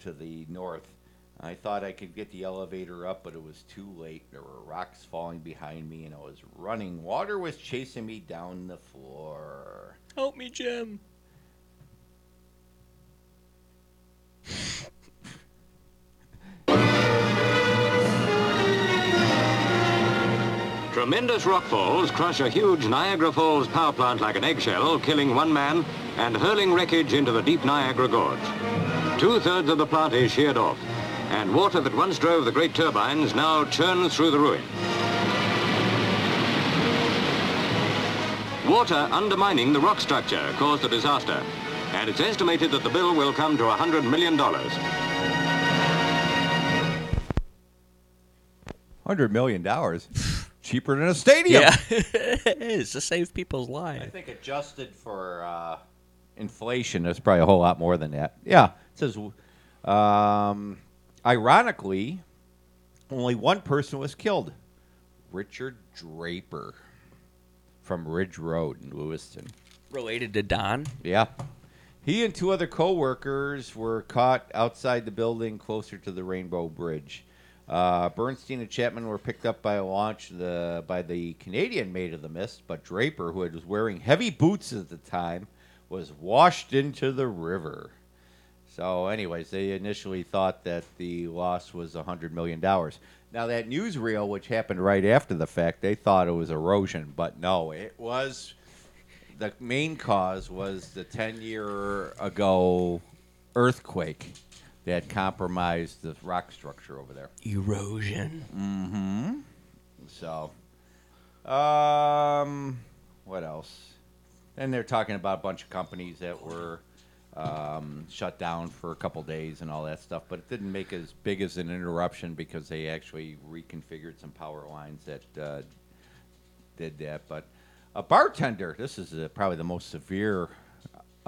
to the north. I thought I could get the elevator up, but it was too late. There were rocks falling behind me, and I was running. Water was chasing me down the floor. Help me, Jim. Tremendous rockfalls crush a huge Niagara Falls power plant like an eggshell, killing one man and hurling wreckage into the deep Niagara Gorge. Two-thirds of the plant is sheared off, and water that once drove the great turbines now churns through the ruin. Water undermining the rock structure caused the disaster, and it's estimated that the bill will come to $100 million. $100 million. Cheaper than a stadium. Yeah, it is to save people's lives. I think adjusted for uh, inflation, it's probably a whole lot more than that. Yeah, it says. Um, ironically, only one person was killed. Richard Draper from Ridge Road in Lewiston. Related to Don. Yeah. He and two other co-workers were caught outside the building closer to the Rainbow Bridge. Uh, Bernstein and Chapman were picked up by a launch the, by the Canadian Maid of the Mist, but Draper, who was wearing heavy boots at the time, was washed into the river. So, anyways, they initially thought that the loss was $100 million. Now, that newsreel, which happened right after the fact, they thought it was erosion, but no, it was. The main cause was the 10 year ago earthquake that compromised the rock structure over there. Erosion. Mm-hmm. So, um, what else? And they're talking about a bunch of companies that were um, shut down for a couple days and all that stuff, but it didn't make as big as an interruption because they actually reconfigured some power lines that uh, did that. But a bartender, this is uh probably the most severe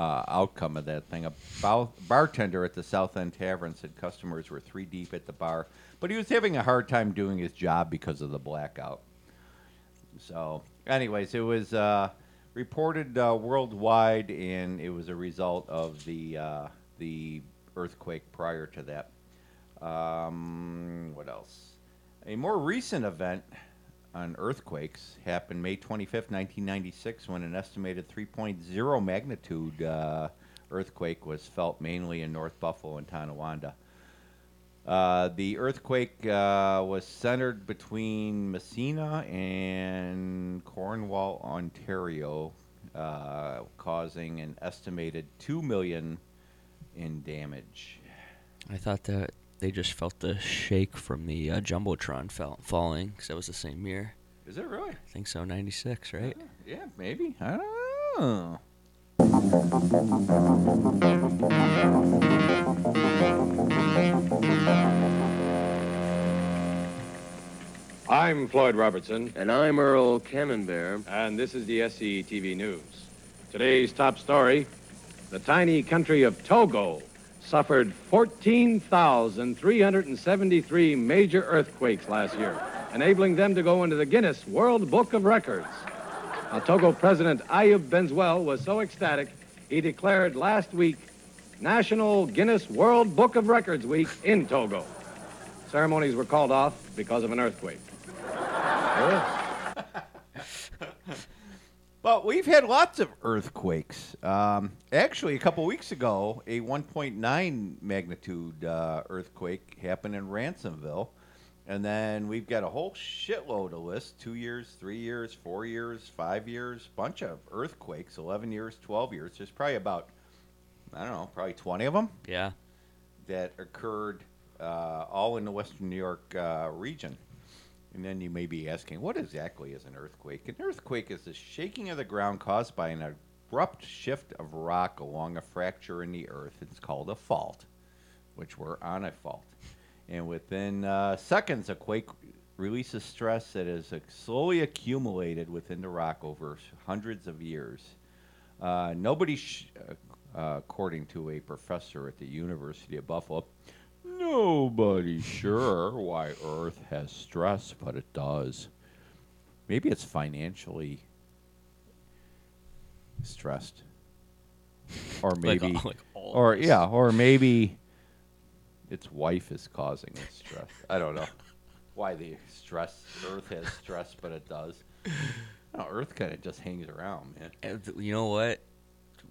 uh, outcome of that thing. A bow- bartender at the South End Tavern said customers were three deep at the bar, but he was having a hard time doing his job because of the blackout. So, anyways, it was uh, reported uh, worldwide, and it was a result of the uh, the earthquake prior to that. Um, what else? A more recent event on earthquakes happened May 25th, 1996, when an estimated 3.0 magnitude uh, earthquake was felt mainly in North Buffalo and Tonawanda. Uh, the earthquake uh, was centered between Massena and Cornwall, Ontario, uh, causing an estimated two million in damage. I thought that they just felt the shake from the uh, jumbotron fell- falling because that was the same year. Is it really? I think so. Ninety six, right? Yeah, maybe. I don't know. I'm Floyd Robertson. And I'm Earl Camembert. And this is the SCTV News. Today's top story the tiny country of Togo suffered 14,373 major earthquakes last year, enabling them to go into the Guinness World Book of Records. Now, Togo President Ayub Benzwell was so ecstatic, he declared last week National Guinness World Book of Records Week in Togo. Ceremonies were called off because of an earthquake. But we've had lots of earthquakes. Um, actually, a couple weeks ago, a 1.9 magnitude uh, earthquake happened in Ransomville. And then we've got a whole shitload of lists two years, three years, four years, five years, bunch of earthquakes, 11 years, 12 years. There's probably about, I don't know, probably 20 of them Yeah. that occurred uh, all in the Western New York uh, region. And then you may be asking, what exactly is an earthquake? An earthquake is the shaking of the ground caused by an abrupt shift of rock along a fracture in the earth. It's called a fault, which we're on a fault. And within uh, seconds, a quake releases stress that uh, slowly accumulated within the rock over hundreds of years. Uh, nobody, sh- uh, according to a professor at the University of Buffalo, nobody's sure why Earth has stress, but it does. Maybe it's financially stressed, or Like, maybe, like all of or us. yeah, or maybe its wife is causing its stress. I don't know why the stress Earth has stress, but it does. No, Earth kind of just hangs around, man. And th- you know what?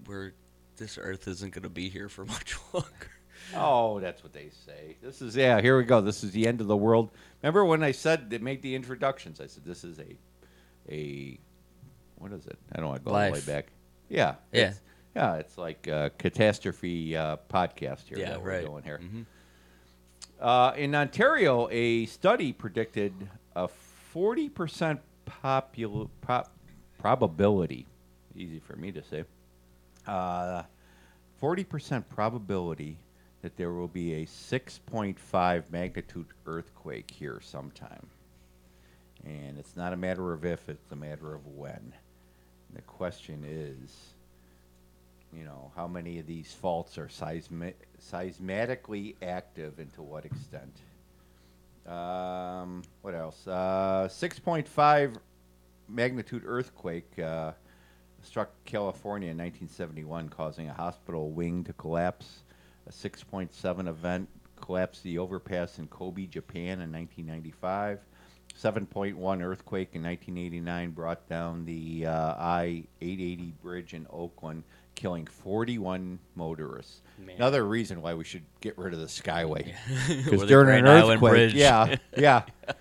We're this Earth isn't going to be here for much longer. Oh, that's what they say. This is yeah. Here we go. This is the end of the world. Remember when I said they made the introductions? I said this is a, a, what is it? I don't want to go all the way Life. back. Yeah. Yeah. it's- yeah. It's like a catastrophe uh, podcast here Yeah, that we're right. doing here. Mhm. Uh, in Ontario, a study predicted a forty percent popul- pop- probability. Easy for me to say. Uh, Forty percent probability that there will be a six point five magnitude earthquake here sometime. And it's not a matter of if, it's a matter of when. The question is, you know, how many of these faults are seismi- seismatically active and to what extent? Um, what else? Uh, 6.5 magnitude earthquake uh, struck California in 1971, causing a hospital wing to collapse. A 6.7 event collapsed the overpass in Kobe, Japan in 1995. 7.1 earthquake in 1989 brought down the uh, I-880 bridge in Oakland, killing 41 motorists. Man. Another reason why we should get rid of the Skyway. Because during an earthquake, Bridge. yeah, yeah.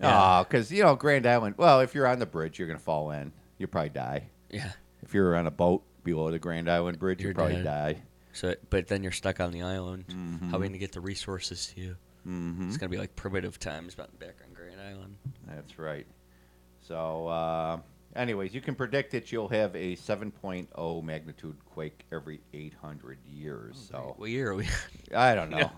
Yeah. Because you know Grand Island. Well, if you're on the bridge, you're gonna fall in. You'll probably die. Yeah. If you're on a boat below the Grand Island Bridge, you'll probably dead. die. So, but then you're stuck on the island. How Mhm. are we gonna get the resources to you? Mhm. It's gonna be like primitive times back on Grand Island. That's right. So, uh, anyways, you can predict that you'll have a 7.0 magnitude quake every 800 years. So, What year are we? I don't know.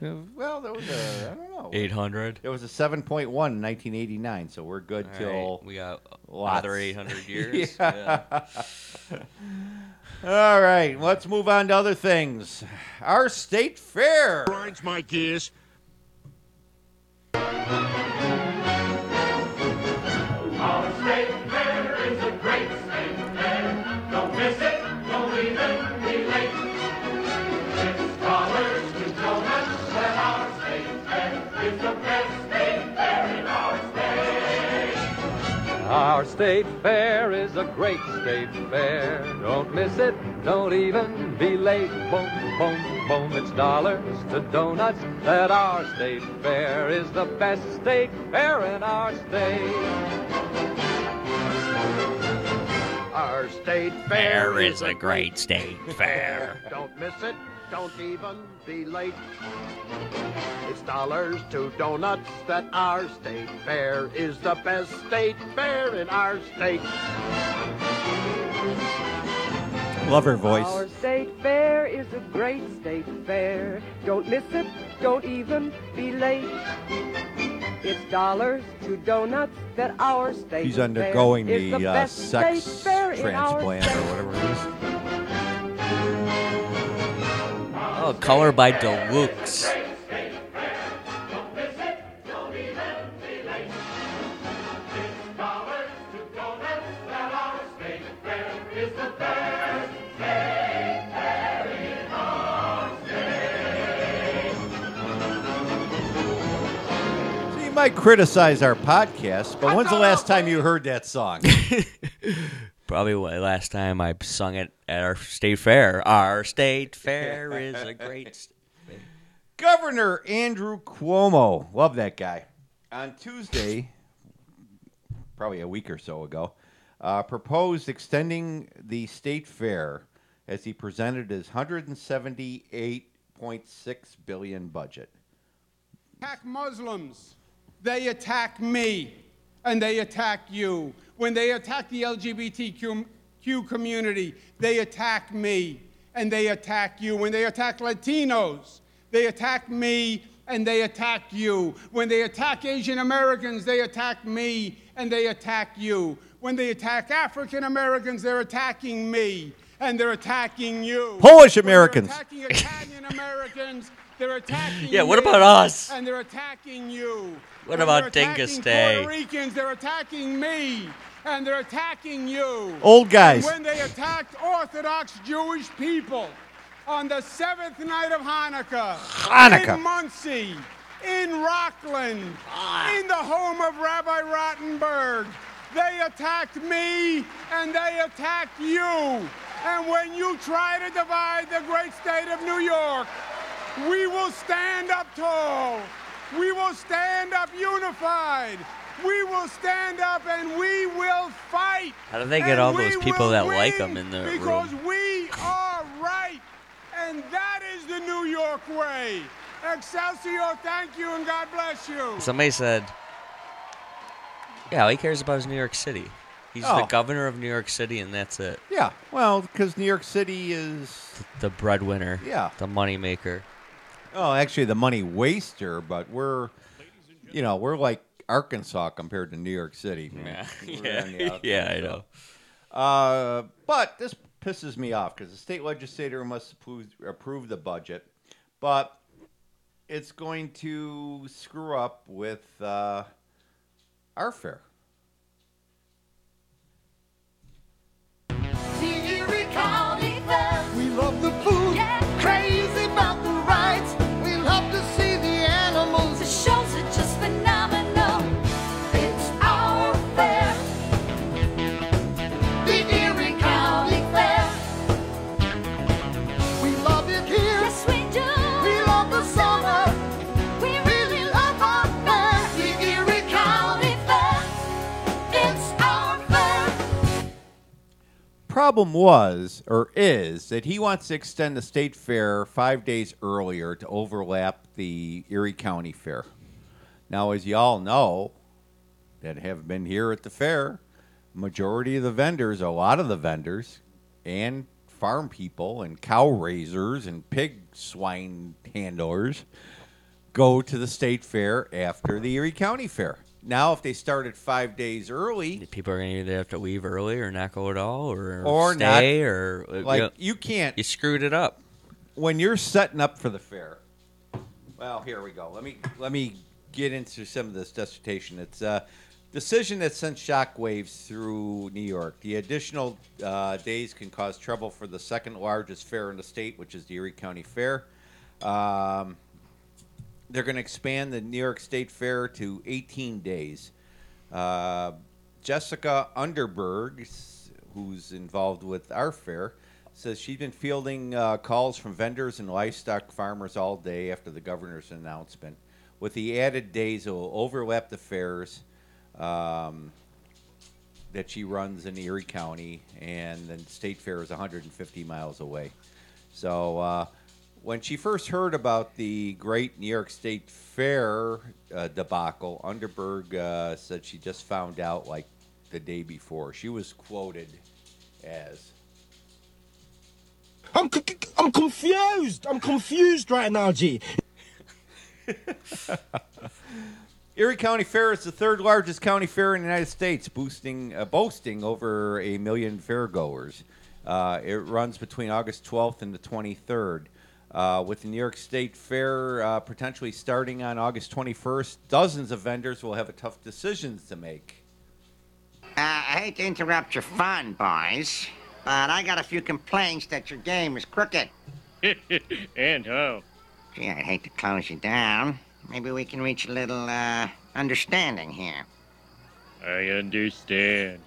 well, there was a I don't know. 800? There was a 7.1 in 1989, so we're good All right, till we got lots. another 800 years. yeah. All right, let's move on to other things. Our state fair. Grinds my gears. Our state fair is a great state fair. Don't miss it, don't even be late. Boom, boom, boom, it's dollars to donuts. That our state fair is the best state fair in our state. Our state Fair is a great state fair. don't miss it. Don't even be late. It's dollars to donuts that our state fair is the best state fair in our state. Love her voice. Our state fair is a great state fair. Don't miss it, don't even be late. It's dollars to donuts that our state He's fair undergoing is the, the uh, best sex state fair in our transplant state. or whatever it is. Oh, color by Deluxe. Dollars to donuts that our state fair is the best state fair in our state. So you might criticize our podcast, but when's the last time you heard that song? Probably last time I sung it at our state fair. Our state fair is a great. St- Governor Andrew Cuomo, love that guy. On Tuesday, probably a week or so ago, uh, proposed extending the state fair as he presented his 178.6 billion budget. attack Muslims, they attack me, and they attack you. When they attack the LGBTQ community, they attack me, and they attack you. When they attack Latinos, they attack me, and they attack you. When they attack Asian Americans, they attack me, and they attack you. When they attack African Americans, they're attacking me, and they're attacking you. Polish Americans. attacking Italian Americans, they're attacking Yeah, what about us? And they're attacking you. What about Dingus Day? Puerto Ricans, they're attacking me. And they're attacking you. Old guys. And when they attacked Orthodox Jewish people on the seventh night of Hanukkah, Hanukkah. in Monsey, in Rockland, ah. in the home of Rabbi Rottenberg, they attacked me and they attacked you. And when you try to divide the great state of New York, we will stand up tall. We will stand up unified. We will stand up and we will fight. How do they get all those people that like them in the Because room? we are right. And that is the New York way. Excelsior, thank you and God bless you. Somebody said, "Yeah, all he cares about is New York City. He's the Oh. governor of New York City, and that's it. Yeah, well, because New York City is, The breadwinner. Yeah. The moneymaker. Oh, actually the money waster, but we're, you know, we're like Arkansas compared to New York City. Yeah. Yeah. on Yeah, I know. Uh, but this pisses me off because the state legislator must approve, approve the budget, but it's going to screw up with uh, our fair. We love the Problem was, or is, that he wants to extend the state fair five days earlier to overlap the Erie County Fair. Now, as you all know, that have been here at the fair, majority of the vendors, a lot of the vendors, and farm people and cow raisers and pig swine handlers go to the state fair after the Erie County Fair. Now, if they started five days early, People are going to either have to leave early or not go at all or, Or not. stay or Like, you, know, you can't. You screwed it up. when you're setting up for the fair, well, here we go. Let me let me get into some of this dissertation. It's a decision that sent shockwaves through New York. The additional uh, days can cause trouble for the second largest fair in the state, which is the Erie County Fair. Um, they're going to expand the New York State Fair to 18 days. Uh, Jessica Underberg, who's involved with our fair, says she's been fielding uh, calls from vendors and livestock farmers all day after the governor's announcement. With the added days, it will overlap the fairs um, that she runs in Erie County, and the state fair is 150 miles away. So uh, when she first heard about the great New York State Fair uh, debacle, Underberg uh, said she just found out like the day before. She was quoted as. I'm, c- I'm confused. I'm confused right now, G. Erie County Fair is the third largest county fair in the United States, boosting, uh, boasting over a million fairgoers. Uh, it runs between August 12th and the 23rd. Uh, with the New York State Fair uh, potentially starting on August 21st, dozens of vendors will have a tough decisions to make. Uh, I hate to interrupt your fun, boys, but I got a few complaints that your game is crooked. and how? Gee, I'd hate to close you down. Maybe we can reach a little, uh, understanding here. I understand.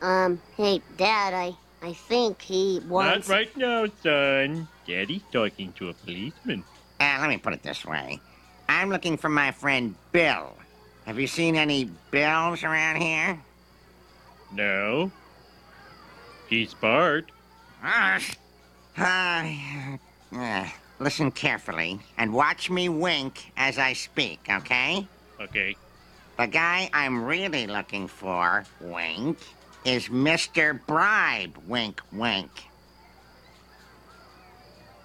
Um, hey, Dad, I, I think he wants. Not right now, son. Daddy's talking to a policeman. Uh, let me put it this way. I'm looking for my friend Bill. Have you seen any Bills around here? No. He's Bart. Uh, uh, uh, listen carefully and watch me wink as I speak, okay? Okay. The guy I'm really looking for, wink, is Mr. Bribe, wink, wink.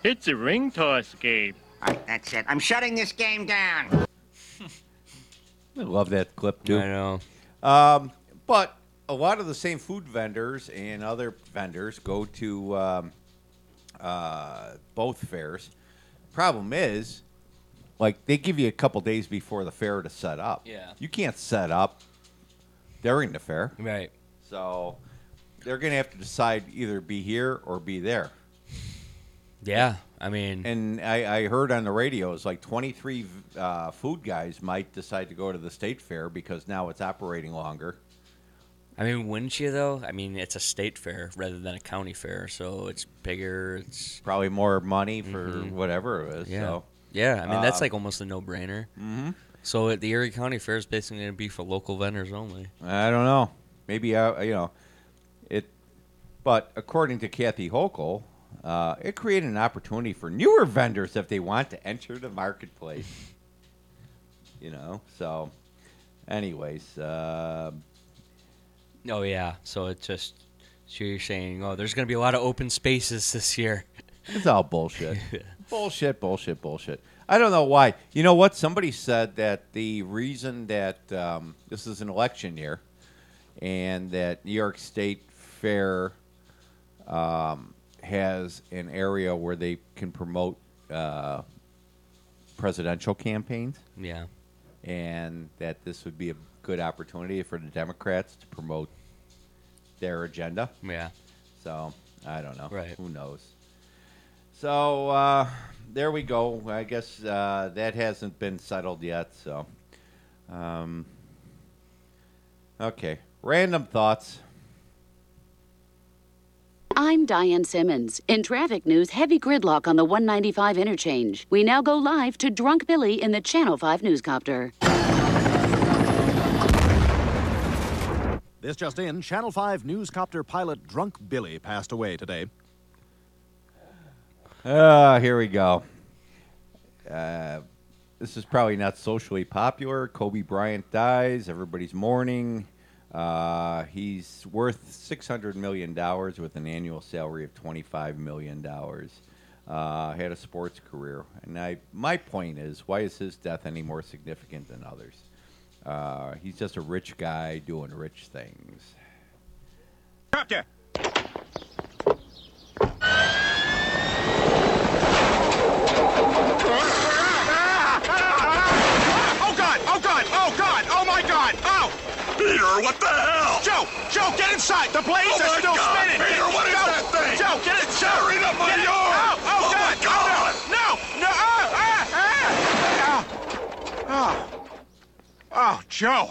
It's a ring toss game. All right, that's it. I'm shutting this game down. I love that clip too. I know. Um, but a lot of the same food vendors and other vendors go to um, uh, both fairs. Problem is, like they give you a couple days before the fair to set up. Yeah. You can't set up during the fair. Right. So they're gonna have to decide either be here or be there. Yeah, I mean, And I, I heard on the radio it's like 23 uh, food guys might decide to go to the state fair because now it's operating longer. I mean, wouldn't you though? I mean, it's a state fair rather than a county fair, so it's bigger. It's Probably more money for Mhm. whatever it is. yeah, So. yeah. I mean, that's Uh, like almost a no-brainer. Mhm. So at the Erie County Fair is basically going to be for local vendors only. I don't know. Maybe uh, you know it, but according to Kathy Hochul, uh, it created an opportunity for newer vendors if they want to enter the marketplace. you know. So, anyways, uh, Oh yeah, so it just so you're saying, oh, there's going to be a lot of open spaces this year. It's all bullshit. bullshit, bullshit, bullshit. I don't know why. You know what? Somebody said that the reason that um, this is an election year and that New York State Fair um, has an area where they can promote uh, presidential campaigns. Yeah. And that this would be a good opportunity for the Democrats to promote their agenda. Yeah. So I don't know. Right. Who knows? So uh, there we go. I guess uh, that hasn't been settled yet. So, um, okay. Random thoughts. I'm Diane Simmons. In traffic news, heavy gridlock on the 195 interchange. We now go live to Drunk Billy in the Channel 5 newscopter. This just in Channel 5 newscopter pilot Drunk Billy passed away today. Uh, here we go. Uh, this is probably not socially popular. Kobe Bryant dies. Everybody's mourning. Uh, he's worth $600 million with an annual salary of $25 million. Uh, had a sports career. And I, my point is, why is his death any more significant than others? Uh, he's just a rich guy doing rich things. Doctor! Oh God! Oh God! Oh God! Oh my God! Oh! Peter, what the hell? Joe! Joe, get inside! The blades Oh are my still God, spinning! Peter, Get- what is Joe, that thing? Joe, get it! Joe! Tearing up my get it. yard. Oh, oh, Oh, my God! God. No! No! Oh, ah, ah, oh. oh, Joe!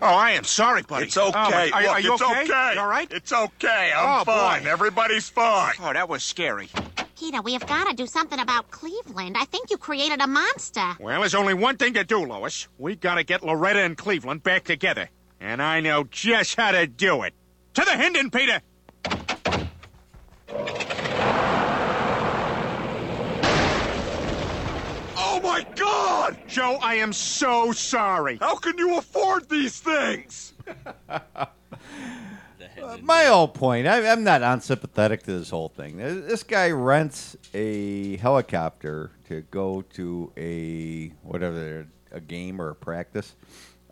Oh, I am sorry, buddy. It's okay. Oh, are, Look, are you it's okay? okay. You all right? It's okay. I'm oh, fine. Boy. Everybody's fine. Oh, that was scary. Peter, we have got to do something about Cleveland. I think you created a monster. Well, there's only one thing to do, Lois. We've gotta get Loretta and Cleveland back together. And I know just how to do it. To the Hinden, Peter! Oh my God! Joe, I am so sorry. How can you afford these things? my whole point. I, I'm not unsympathetic to this whole thing. Uh, This guy rents a helicopter to go to a whatever a game or a practice.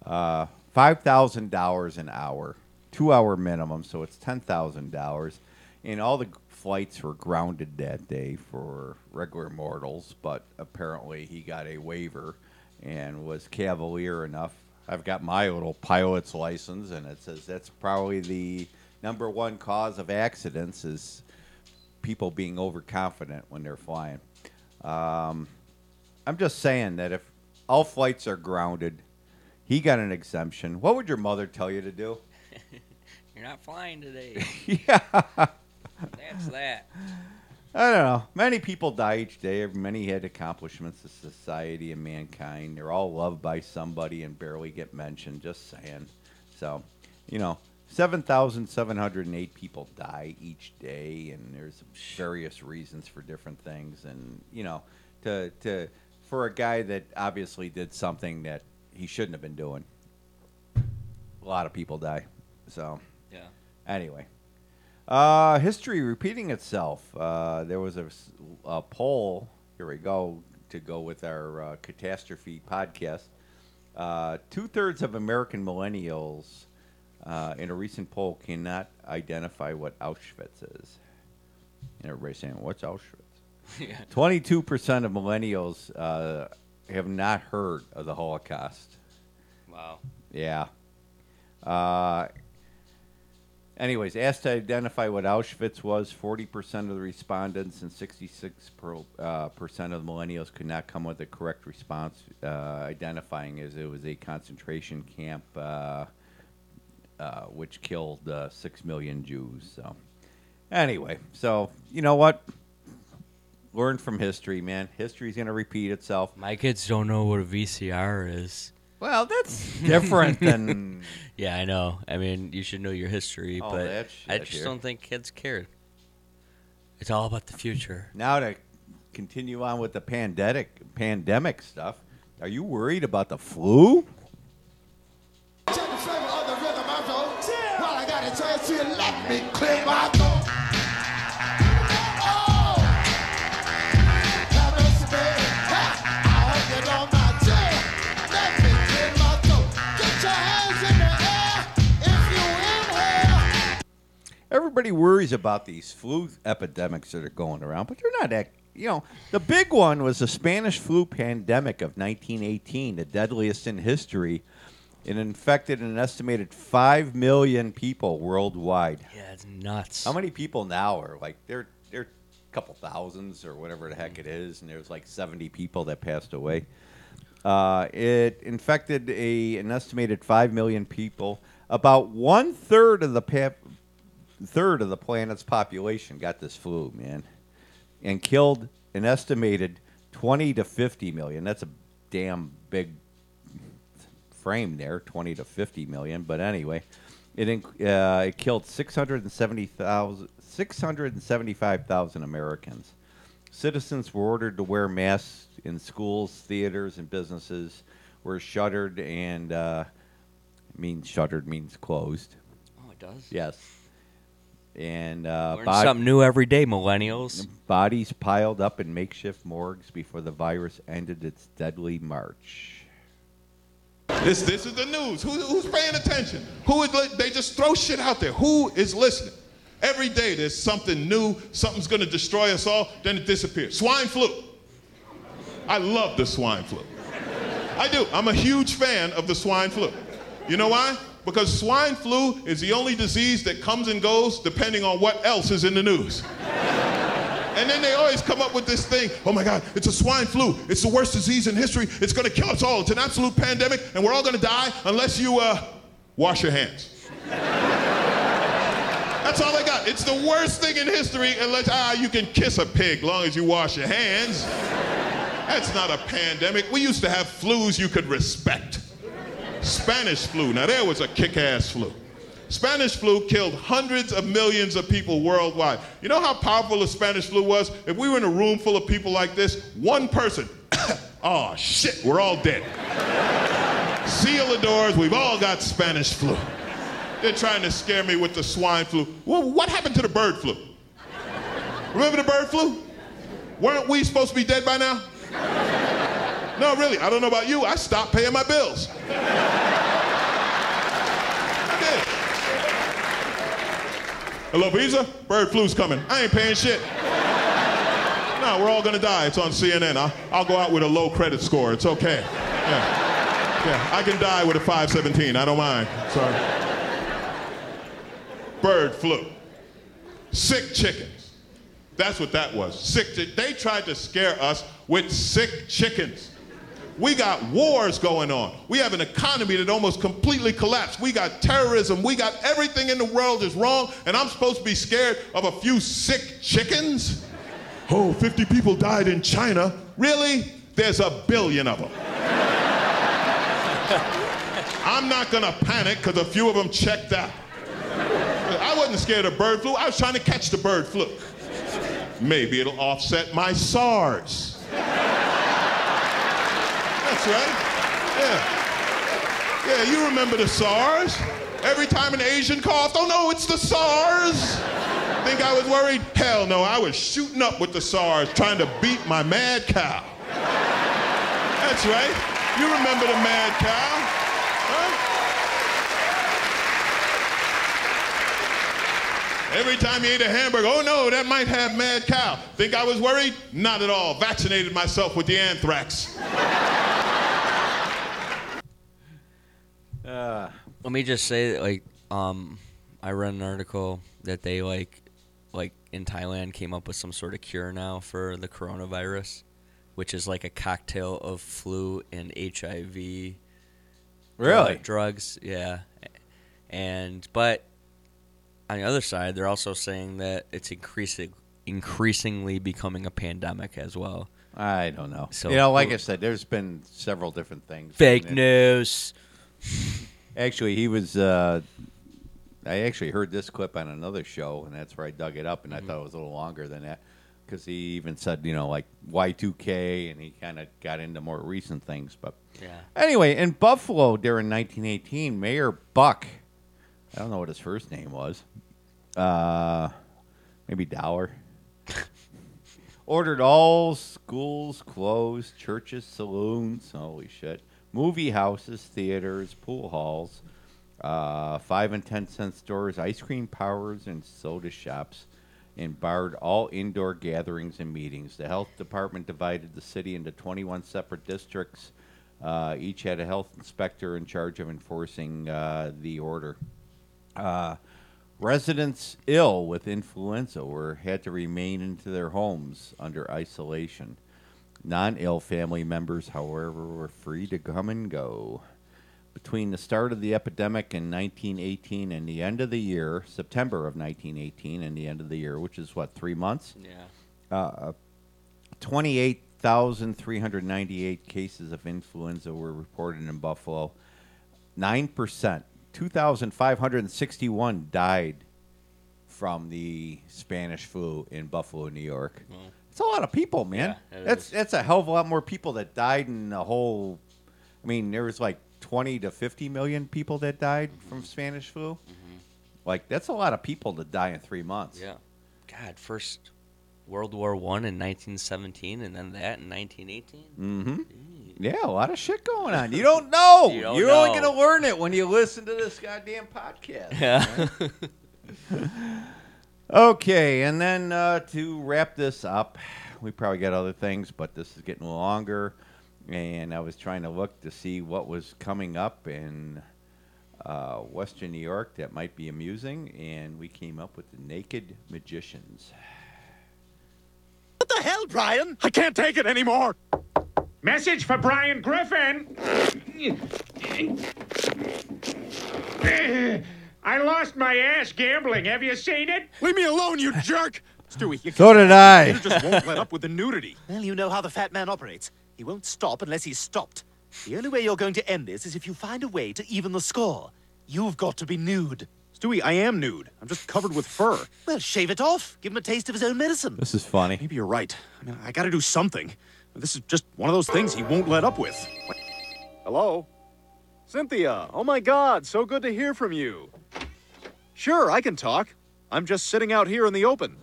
Uh, Five thousand dollars an hour, two hour minimum, so it's ten thousand dollars. And all the flights were grounded that day for regular mortals, but apparently he got a waiver and was cavalier enough. I've got my little pilot's license, and it says that's probably the number one cause of accidents is people being overconfident when they're flying. Um, I'm just saying that if all flights are grounded, he got an exemption. What would your mother tell you to do? You're not flying today. yeah. That's that. I don't know. Many people die each day. Many had accomplishments of society and mankind. They're all loved by somebody and barely get mentioned. Just saying. So, you know, 7,708 people die each day, and there's various reasons for different things. And, you know, to, to for a guy that obviously did something that he shouldn't have been doing, a lot of people die. So, Yeah. Anyway, uh, history repeating itself. Uh, there was a, s- a poll. Here we go to go with our uh, catastrophe podcast. Uh, Two thirds of American millennials uh, in a recent poll cannot identify what Auschwitz is. And everybody's saying, "What's Auschwitz?" Yeah. Twenty-two percent of millennials uh, have not heard of the Holocaust. Wow. Yeah. Uh, anyways, asked to identify what Auschwitz was, 40% of the respondents and 66 per, uh, percent of the millennials could not come with a correct response, uh, identifying as it was a concentration camp uh, uh, which killed uh, 6 million Jews. So, anyway, so you know what? Learn from history, man. History's going to repeat itself. My kids don't know what a VCR is. Well, that's different than. yeah, I know. I mean, you should know your history, All but that I just here. don't think kids care. It's all about the future. Now to continue on with the pandemic pandemic stuff. Are you worried about the flu? Check the flavor of the rhythm I While I got a chance to let me clear my throat. Everybody worries about these flu epidemics that are going around, but they're not that. You know, the big one was the Spanish flu pandemic of 1918, the deadliest in history. It infected an estimated 5 million people worldwide. Yeah, it's nuts. How many people now are like, they're, they're a couple thousands or whatever the heck it is, and there's like 70 people that passed away. Uh, it infected a, an estimated 5 million people. About one third of the pa- third of the planet's population got this flu, man, and killed an estimated 20 to 50 million. That's a damn big frame there, 20 to 50 million. But anyway, it uh, it killed 670,000 675,000 Americans. Citizens were ordered to wear masks in schools, theaters, and businesses were shuttered and uh, means shuttered means closed. Oh, it does. Yes. And uh, Learn bod- something new every day, millennials. Bodies piled up in makeshift morgues before the virus ended its deadly march. This this is the news. Who, who's paying attention? Who is li- they just throw shit out there? Who is listening? Every day there's something new. Something's going to destroy us all. Then it disappears. Swine flu. I love the swine flu. I do. I'm a huge fan of the swine flu. You know why? Because swine flu is the only disease that comes and goes depending on what else is in the news. And then they always come up with this thing oh my God, it's a swine flu. It's the worst disease in history. It's going to kill us all. It's an absolute pandemic, and we're all going to die unless you uh, wash your hands. That's all they got. It's the worst thing in history unless, ah, you can kiss a pig long as you wash your hands. That's not a pandemic. We used to have flus you could respect. Spanish flu. Now, there was a kick ass flu. Spanish flu killed hundreds of millions of people worldwide. You know how powerful the Spanish flu was? If we were in a room full of people like this, one person, oh shit, we're all dead. Seal the doors, we've all got Spanish flu. They're trying to scare me with the swine flu. Well, what happened to the bird flu? Remember the bird flu? Weren't we supposed to be dead by now? No, really, I don't know about you. I stopped paying my bills. Hello, Visa? Bird flu's coming. I ain't paying shit. No, we're all gonna die. It's on CNN. I'll, go out with a low credit score. It's okay. Yeah. Yeah, I can die with a 517. I don't mind. Sorry. Bird flu. Sick chickens. That's what that was. Sick. They tried to scare us with sick chickens. We got wars going on. We have an economy that almost completely collapsed. We got terrorism. We got everything in the world is wrong, and I'm supposed to be scared of a few sick chickens? Oh, 50 people died in China. Really? There's a billion of them. I'm not gonna panic because a few of them checked out. I wasn't scared of bird flu. I was trying to catch the bird flu. Maybe it'll offset my SARS. That's right. Yeah. Yeah, you remember the SARS. Every time an Asian coughed, oh no, it's the SARS. Think I was worried? Hell no, I was shooting up with the SARS, trying to beat my mad cow. That's right. You remember the mad cow? Every time you ate a hamburger, oh no, that might have mad cow. Think I was worried? Not at all. Vaccinated myself with the anthrax. Uh, Let me just say, that, like, um, I read an article that they like, like in Thailand, came up with some sort of cure now for the coronavirus, which is like a cocktail of flu and HIV. Really? drug- drugs, yeah. And but on the other side, they're also saying that it's increasing, increasingly becoming a pandemic as well. I don't know. So you know, like I said, there's been several different things. Fake news. Actually, he was. Uh, I actually heard this clip on another show, and that's where I dug it up, and I thought it was a little longer than that because he even said, you know, like Y2K, and he kind of got into more recent things. But Yeah. anyway, in Buffalo during 1918, Mayor Buck, I don't know what his first name was, uh, maybe Dower, ordered all schools closed, churches, saloons, holy shit, movie houses, theaters, pool halls, uh, five and ten cent stores, ice cream parlors, and soda shops, and barred all indoor gatherings and meetings. The health department divided the city into 21 separate districts. Uh, each had a health inspector in charge of enforcing uh, the order. Uh, residents ill with influenza were had to remain into their homes under isolation. Non-ill family members, however, were free to come and go. Between the start of the epidemic in 1918 and the end of the year, September of 1918 and the end of the year, which is what three months? Yeah. Uh, 28,398 cases of influenza were reported in Buffalo. 9%, 2,561 died from the Spanish flu in Buffalo, New York. It's a lot of people, man. Yeah, it that's is. that's a hell of a lot more people that died in the whole. I mean, there was like 20 to 50 million people that died from Spanish flu. Like that's a lot of people to die in three months. Yeah. God, first World War One in 1917, and then that in 1918. Mm-hmm. Yeah, a lot of shit going on. You don't know. You don't You're only know. gonna learn it when you listen to this goddamn podcast. Yeah. man. okay, and then uh, to wrap this up, we probably got other things, but this is getting longer, and I was trying to look to see what was coming up in uh, Western New York that might be amusing, and we came up with the Naked Magicians. What the hell, Brian? I can't take it anymore. Message for Brian Griffin. I lost my ass gambling. Have you seen it? Leave me alone, you jerk. Stewie, you So did I. You just won't let up with the nudity. Well, you know how the fat man operates. He won't stop unless he's stopped. The only way you're going to end this is if you find a way to even the score. You've got to be nude. Stewie, I am nude. I'm just covered with fur. Well, shave it off. Give him a taste of his own medicine. This is funny. Maybe you're right. I mean, I gotta do something. This is just one of those things he won't let up with. Hello? Cynthia, oh my god, so good to hear from you. Sure, I can talk. I'm just sitting out here in the open.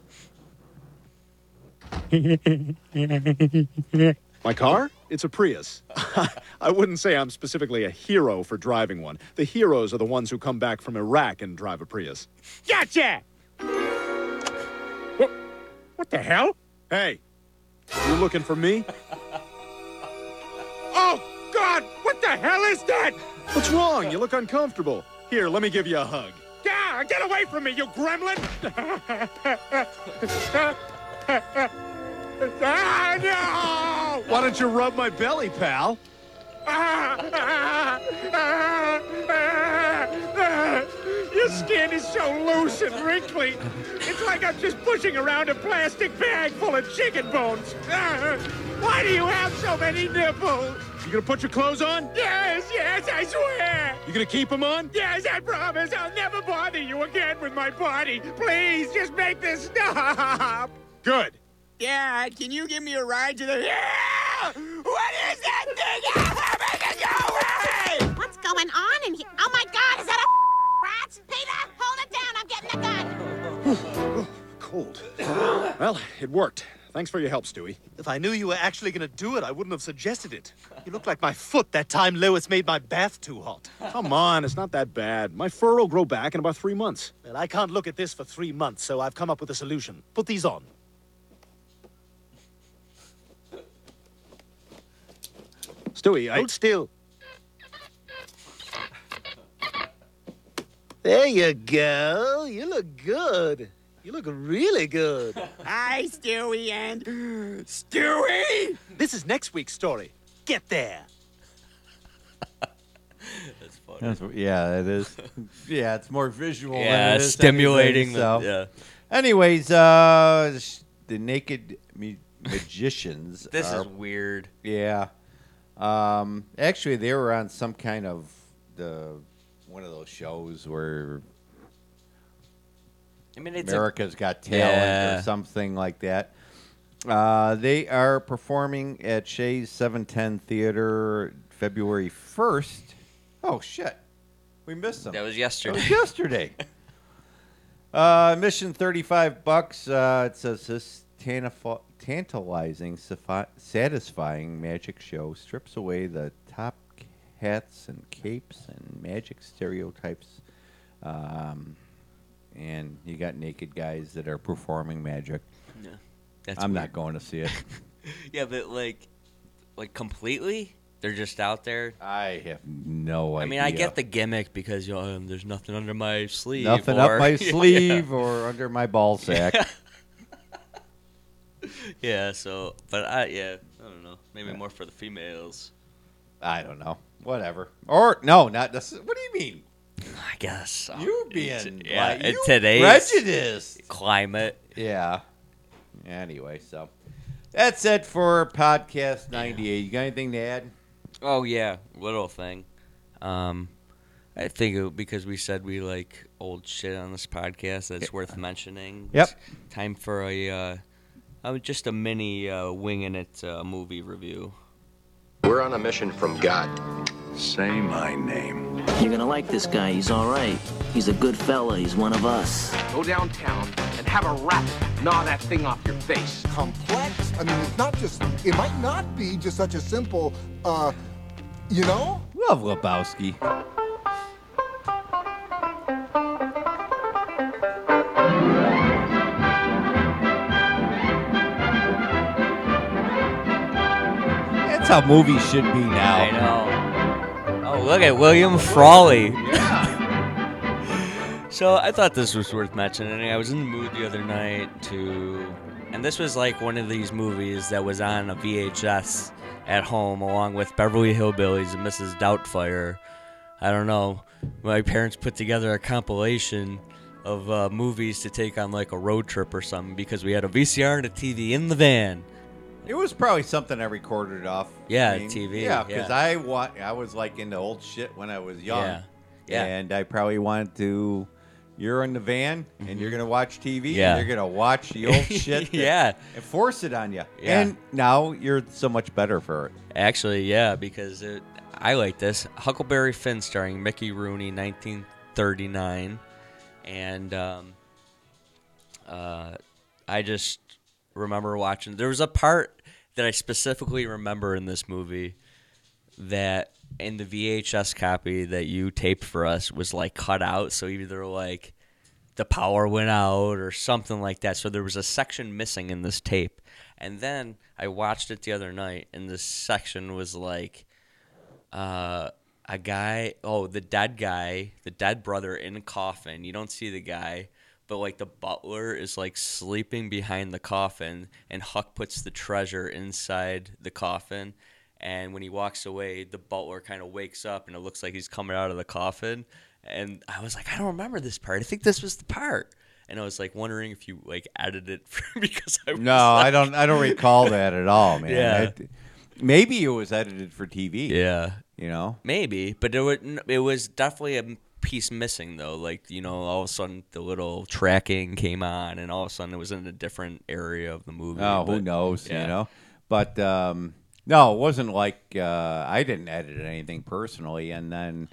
My car? It's a Prius. I wouldn't say I'm specifically a hero for driving one. The heroes are the ones who come back from Iraq and drive a Prius. Gotcha! What, what the hell? Hey, you looking for me? Oh, God! What the hell is that? What's wrong? You look uncomfortable. Here, let me give you a hug. Yeah, get away from me, you gremlin! ah, no! Why don't you rub my belly, pal? Your skin is so loose and wrinkly. It's like I'm just pushing around a plastic bag full of chicken bones. Why do you have so many nipples? You gonna put your clothes on? Yes, yes, I swear. You gonna keep them on? Yes, I promise I'll never bother you again with my body. Please, just make this stop. Good. Dad, can you give me a ride to the... Yeah! What is that thing? Make it go away! What's going on in here? Oh my god, is that a rat? Peter, hold it down. I'm getting the gun. Cold. well, it worked. Thanks for your help, Stewie. If I knew you were actually going to do it, I wouldn't have suggested it. You look like my foot that time Lois made my bath too hot. Come on, it's not that bad. My fur will grow back in about three months. Well, I can't look at this for three months, so I've come up with a solution. Put these on. Stewie, I. Hold still. There you go. You look good. You look really good. Hi, Stewie and... Stewie! This is next week's story. Get there. That's funny. That's, yeah, it is. yeah, it's more visual. than Yeah, it is stimulating anything, the- so. yeah. Anyways, uh, the naked mu- magicians. This are- is weird. Yeah. Um, actually, they were on some kind of the one of those shows where I mean, it's a- America's Got Talent Yeah. or something like that. Uh, they are performing at Shea's 710 Theater February 1st. Oh, shit. We missed them. That was That yesterday. was yesterday. uh, mission 35 bucks. Uh, it says this tantif- tantalizing, safi- satisfying magic show strips away the top hats and capes and magic stereotypes. Um, and you got naked guys that are performing magic. Yeah, that's I'm weird. not going to see it. yeah, but like, like completely, they're just out there. I have no idea. I idea. mean, I get the gimmick because you know, um, there's nothing under my sleeve. Nothing or- up my sleeve or under my ball sack. Yeah, so, but I, yeah, I don't know. Maybe more for the females. I don't know. Whatever. Or no, not this. What do you mean? I guess You being t- yeah, like, in you today's prejudiced. climate. Yeah. Anyway, so that's it for podcast 98. You got anything to add? Oh yeah, little thing. Um, I think it, because we said we like old shit on this podcast, that's worth mentioning. Yep. It's time for a uh, uh, just a mini uh, winging it uh, movie review. We're on a mission from God. Say my name. You're gonna like this guy. He's all right. He's a good fella. He's one of us. Go downtown and have a rabbit gnaw that thing off your face. complex. I mean, it's not just, it might not be just such a simple, uh, you know? Love Lebowski. That's how movies should be now. I know. Look at William Frawley. so I thought this was worth mentioning. I was in the mood the other night to, and this was like one of these movies that was on a VHS at home along with Beverly Hillbillies and Mrs. Doubtfire. I don't know. My parents put together a compilation of uh, movies to take on like a road trip or something because we had a VCR and a TV in the van. It was probably something I recorded off. Yeah, I mean, TV, Yeah, because yeah. I wa- I was like into old shit when I was young. Yeah, yeah. And I probably wanted to. You're in the van and you're gonna watch TV. Mm-hmm. Yeah. And you're gonna watch the old shit. Yeah. And force it on you. Yeah. And now you're so much better for it. Actually, yeah, because it, I like this Huckleberry Finn starring Mickey Rooney, 1939, and um, uh, I just remember watching. There was a part that I specifically remember in this movie that in the VHS copy that you taped for us was like cut out. So either like the power went out or something like that. So there was a section missing in this tape. And then I watched it the other night, and this section was like uh, a guy, oh, the dead guy, the dead brother in a coffin. You don't see the guy, but like the butler is like sleeping behind the coffin, and Huck puts the treasure inside the coffin. And when he walks away, the butler kind of wakes up, and it looks like he's coming out of the coffin. And I was like, I don't remember this part. I think this was the part. And I was like wondering if you like edited it for, because I was No, I don't. I don't recall that at all, man. Yeah. It- maybe it was edited for TV. Yeah. You know. Maybe, but it was, it was definitely a piece missing though. Like you know, all of a sudden the little tracking came on, and all of a sudden it was in a different area of the movie. Oh, who knows? yeah. You know. But um, no, it wasn't like uh, I didn't edit anything personally, and then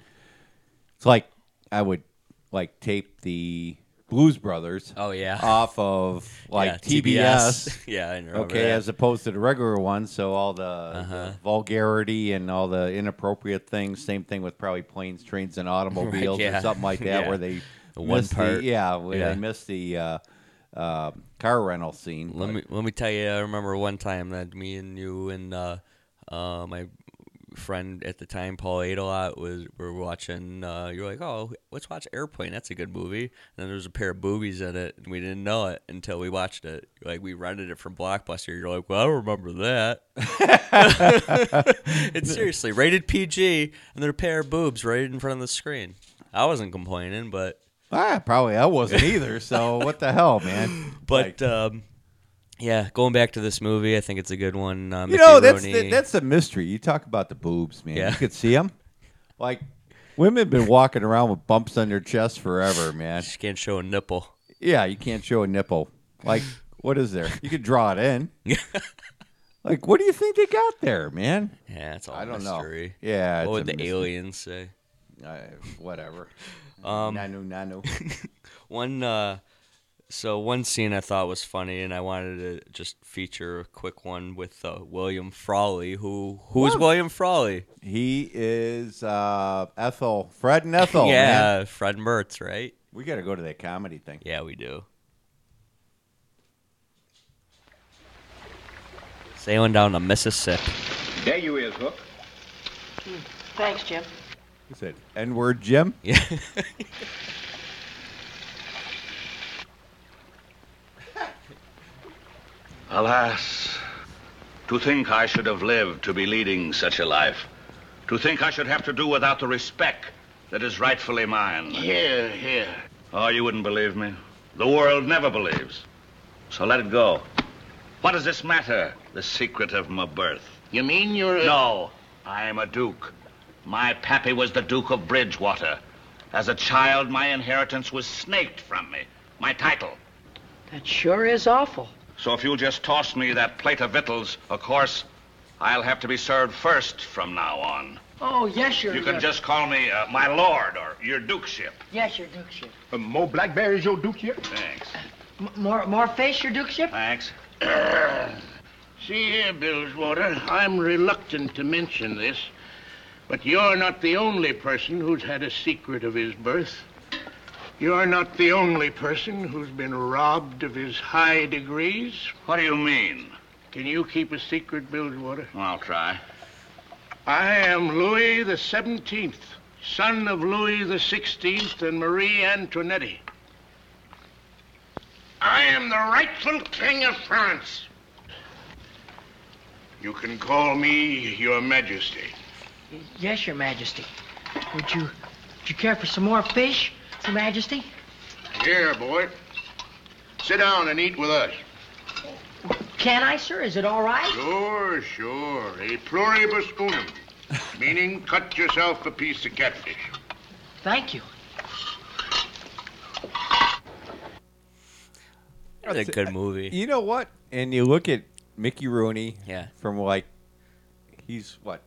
it's like I would like tape the Blues Brothers. Oh, yeah. off of like Yeah, TBS. TBS. Yeah, I remember Okay, that. as opposed to the regular one, so all the, Uh-huh. the vulgarity and all the inappropriate things. Same thing with probably planes, trains, and automobiles yeah. or something like that, Yeah. where they one missed part. The, yeah, where they missed the uh, uh, car rental scene. Let but- me let me tell you. I remember one time that me and you and uh, uh, my friend at the time, Paul Adelot, was were watching. Uh, you're like, oh, let's watch Airplane. That's a good movie. And then there was a pair of boobies in it, and we didn't know it until we watched it. Like we rented it from Blockbuster. You're like, well, I don't remember that. it's seriously rated PG, and there are a pair of boobs right in front of the screen. I wasn't complaining, but Ah, probably I wasn't either. So what the hell, man? But um, yeah, going back to this movie, I think it's a good one. Uh, You Mickey know, that's Rooney. the, that's the mystery. You talk about the boobs, man. Yeah. You could see them. Like women have been walking around with bumps on their chest forever, man. Just can't show a nipple. Yeah, you can't show a nipple. Like, what is there? You could draw it in. like, what do you think they got there, man? Yeah, it's all I don't mystery. know. Yeah, what would the mystery. aliens say? Uh, whatever. Um, nanu, nanu. one uh, So one scene I thought was funny, and I wanted to just feature a quick one with uh, William Frawley. Who who is William Frawley? He is uh, Ethel, Fred and Ethel. yeah, man. Fred Mertz, right? We got to go to that comedy thing. Yeah, we do. Sailing down the Mississippi. There you is, Hook. Thanks, Jim. Who said N word, Jim? Yeah. Alas, to think I should have lived to be leading such a life. To think I should have to do without the respect that is rightfully mine. Here, here. Oh, you wouldn't believe me. The world never believes. So let it go. What does this matter? The secret of my birth. You mean you're a... No, I am a duke. My pappy was the Duke of Bridgewater. As a child, my inheritance was snaked from me. My title. That sure is awful. So if you'll just toss me that plate of victuals, of course, I'll have to be served first from now on. Oh, yes, your You can your- just call me uh, my lord or your dukeship. Yes, your dukeship. Uh, more blackberries, your dukeship? Thanks. M- more more fish, your dukeship? Thanks. See here, Bilgewater, I'm reluctant to mention this, but you're not the only person who's had a secret of his birth. You're not the only person who's been robbed of his high degrees. What do you mean? Can you keep a secret, Bilgewater? I'll try. I am Louis the Seventeenth, son of Louis the Sixteenth and Marie Antoinette. I am the rightful king of France. You can call me your majesty. Yes, your majesty. Would you would you care for some more fish, your majesty? Here, boy. Sit down and eat with us. Can I, sir? Is it all right? Sure, sure. A pluribus unum, meaning cut yourself a piece of catfish. Thank you. It's a good movie. You know what? And you look at Mickey Rooney. Yeah. From like, he's what,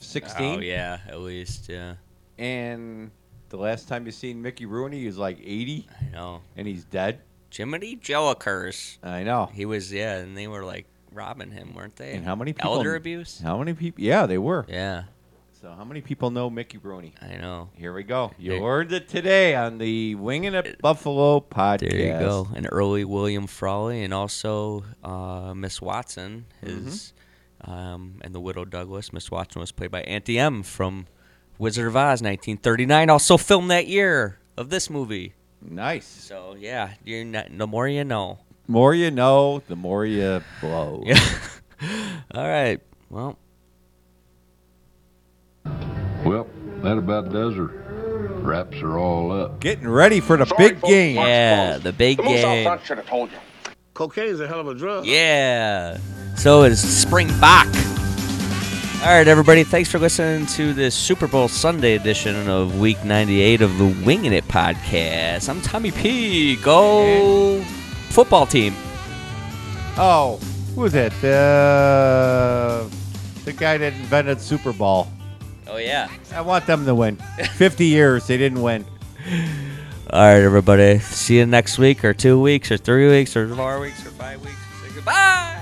sixteen? Oh yeah, at least yeah. And the last time you seen Mickey Rooney, he was like eighty. I know. And he's dead. Jiminy Jellakers. I know. He was yeah, and they were like robbing him, weren't they? And how many people? Elder abuse. How many people? Yeah, they were. Yeah. So how many people know Mickey Rooney? I know. Here we go. You There- learned it today on the Winging It Buffalo podcast. There you go. An early William Frawley, and also uh, Miss Watson, his, Mm-hmm. um, and the widow Douglas. Miss Watson was played by Auntie M from Wizard of Oz, 1939. Also filmed that year of this movie. Nice. So yeah, you're not, the more you know. More you know, the more you blow. Yeah. All right. Well, Well, that about does her. Wraps are all up. Getting ready for the big game. yeah, the big The moose out game. front should have told you. Cocaine's a hell of a drug. Yeah. So is Spring Bock. All right, everybody. Thanks for listening to this Super Bowl Sunday edition of Week 98 of the Winging It podcast. I'm Tommy P. Go football team. Oh, who was it? The the guy that invented Super Bowl. Oh yeah. I want them to win. Fifty years they didn't win. All right, everybody. See you next week, or two weeks, or three weeks, or four weeks, or five weeks. Say goodbye.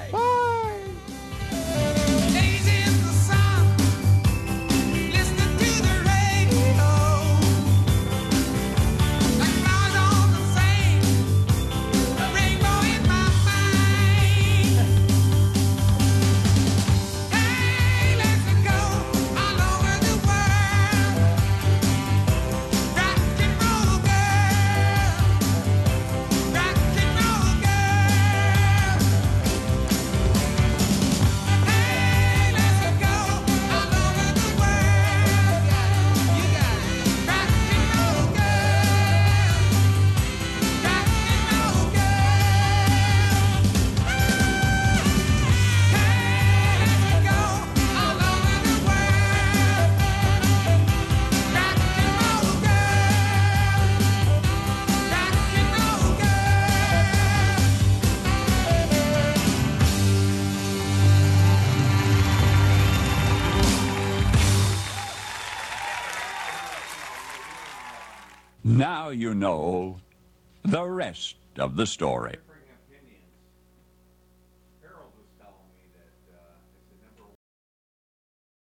Now you know the rest. of the story.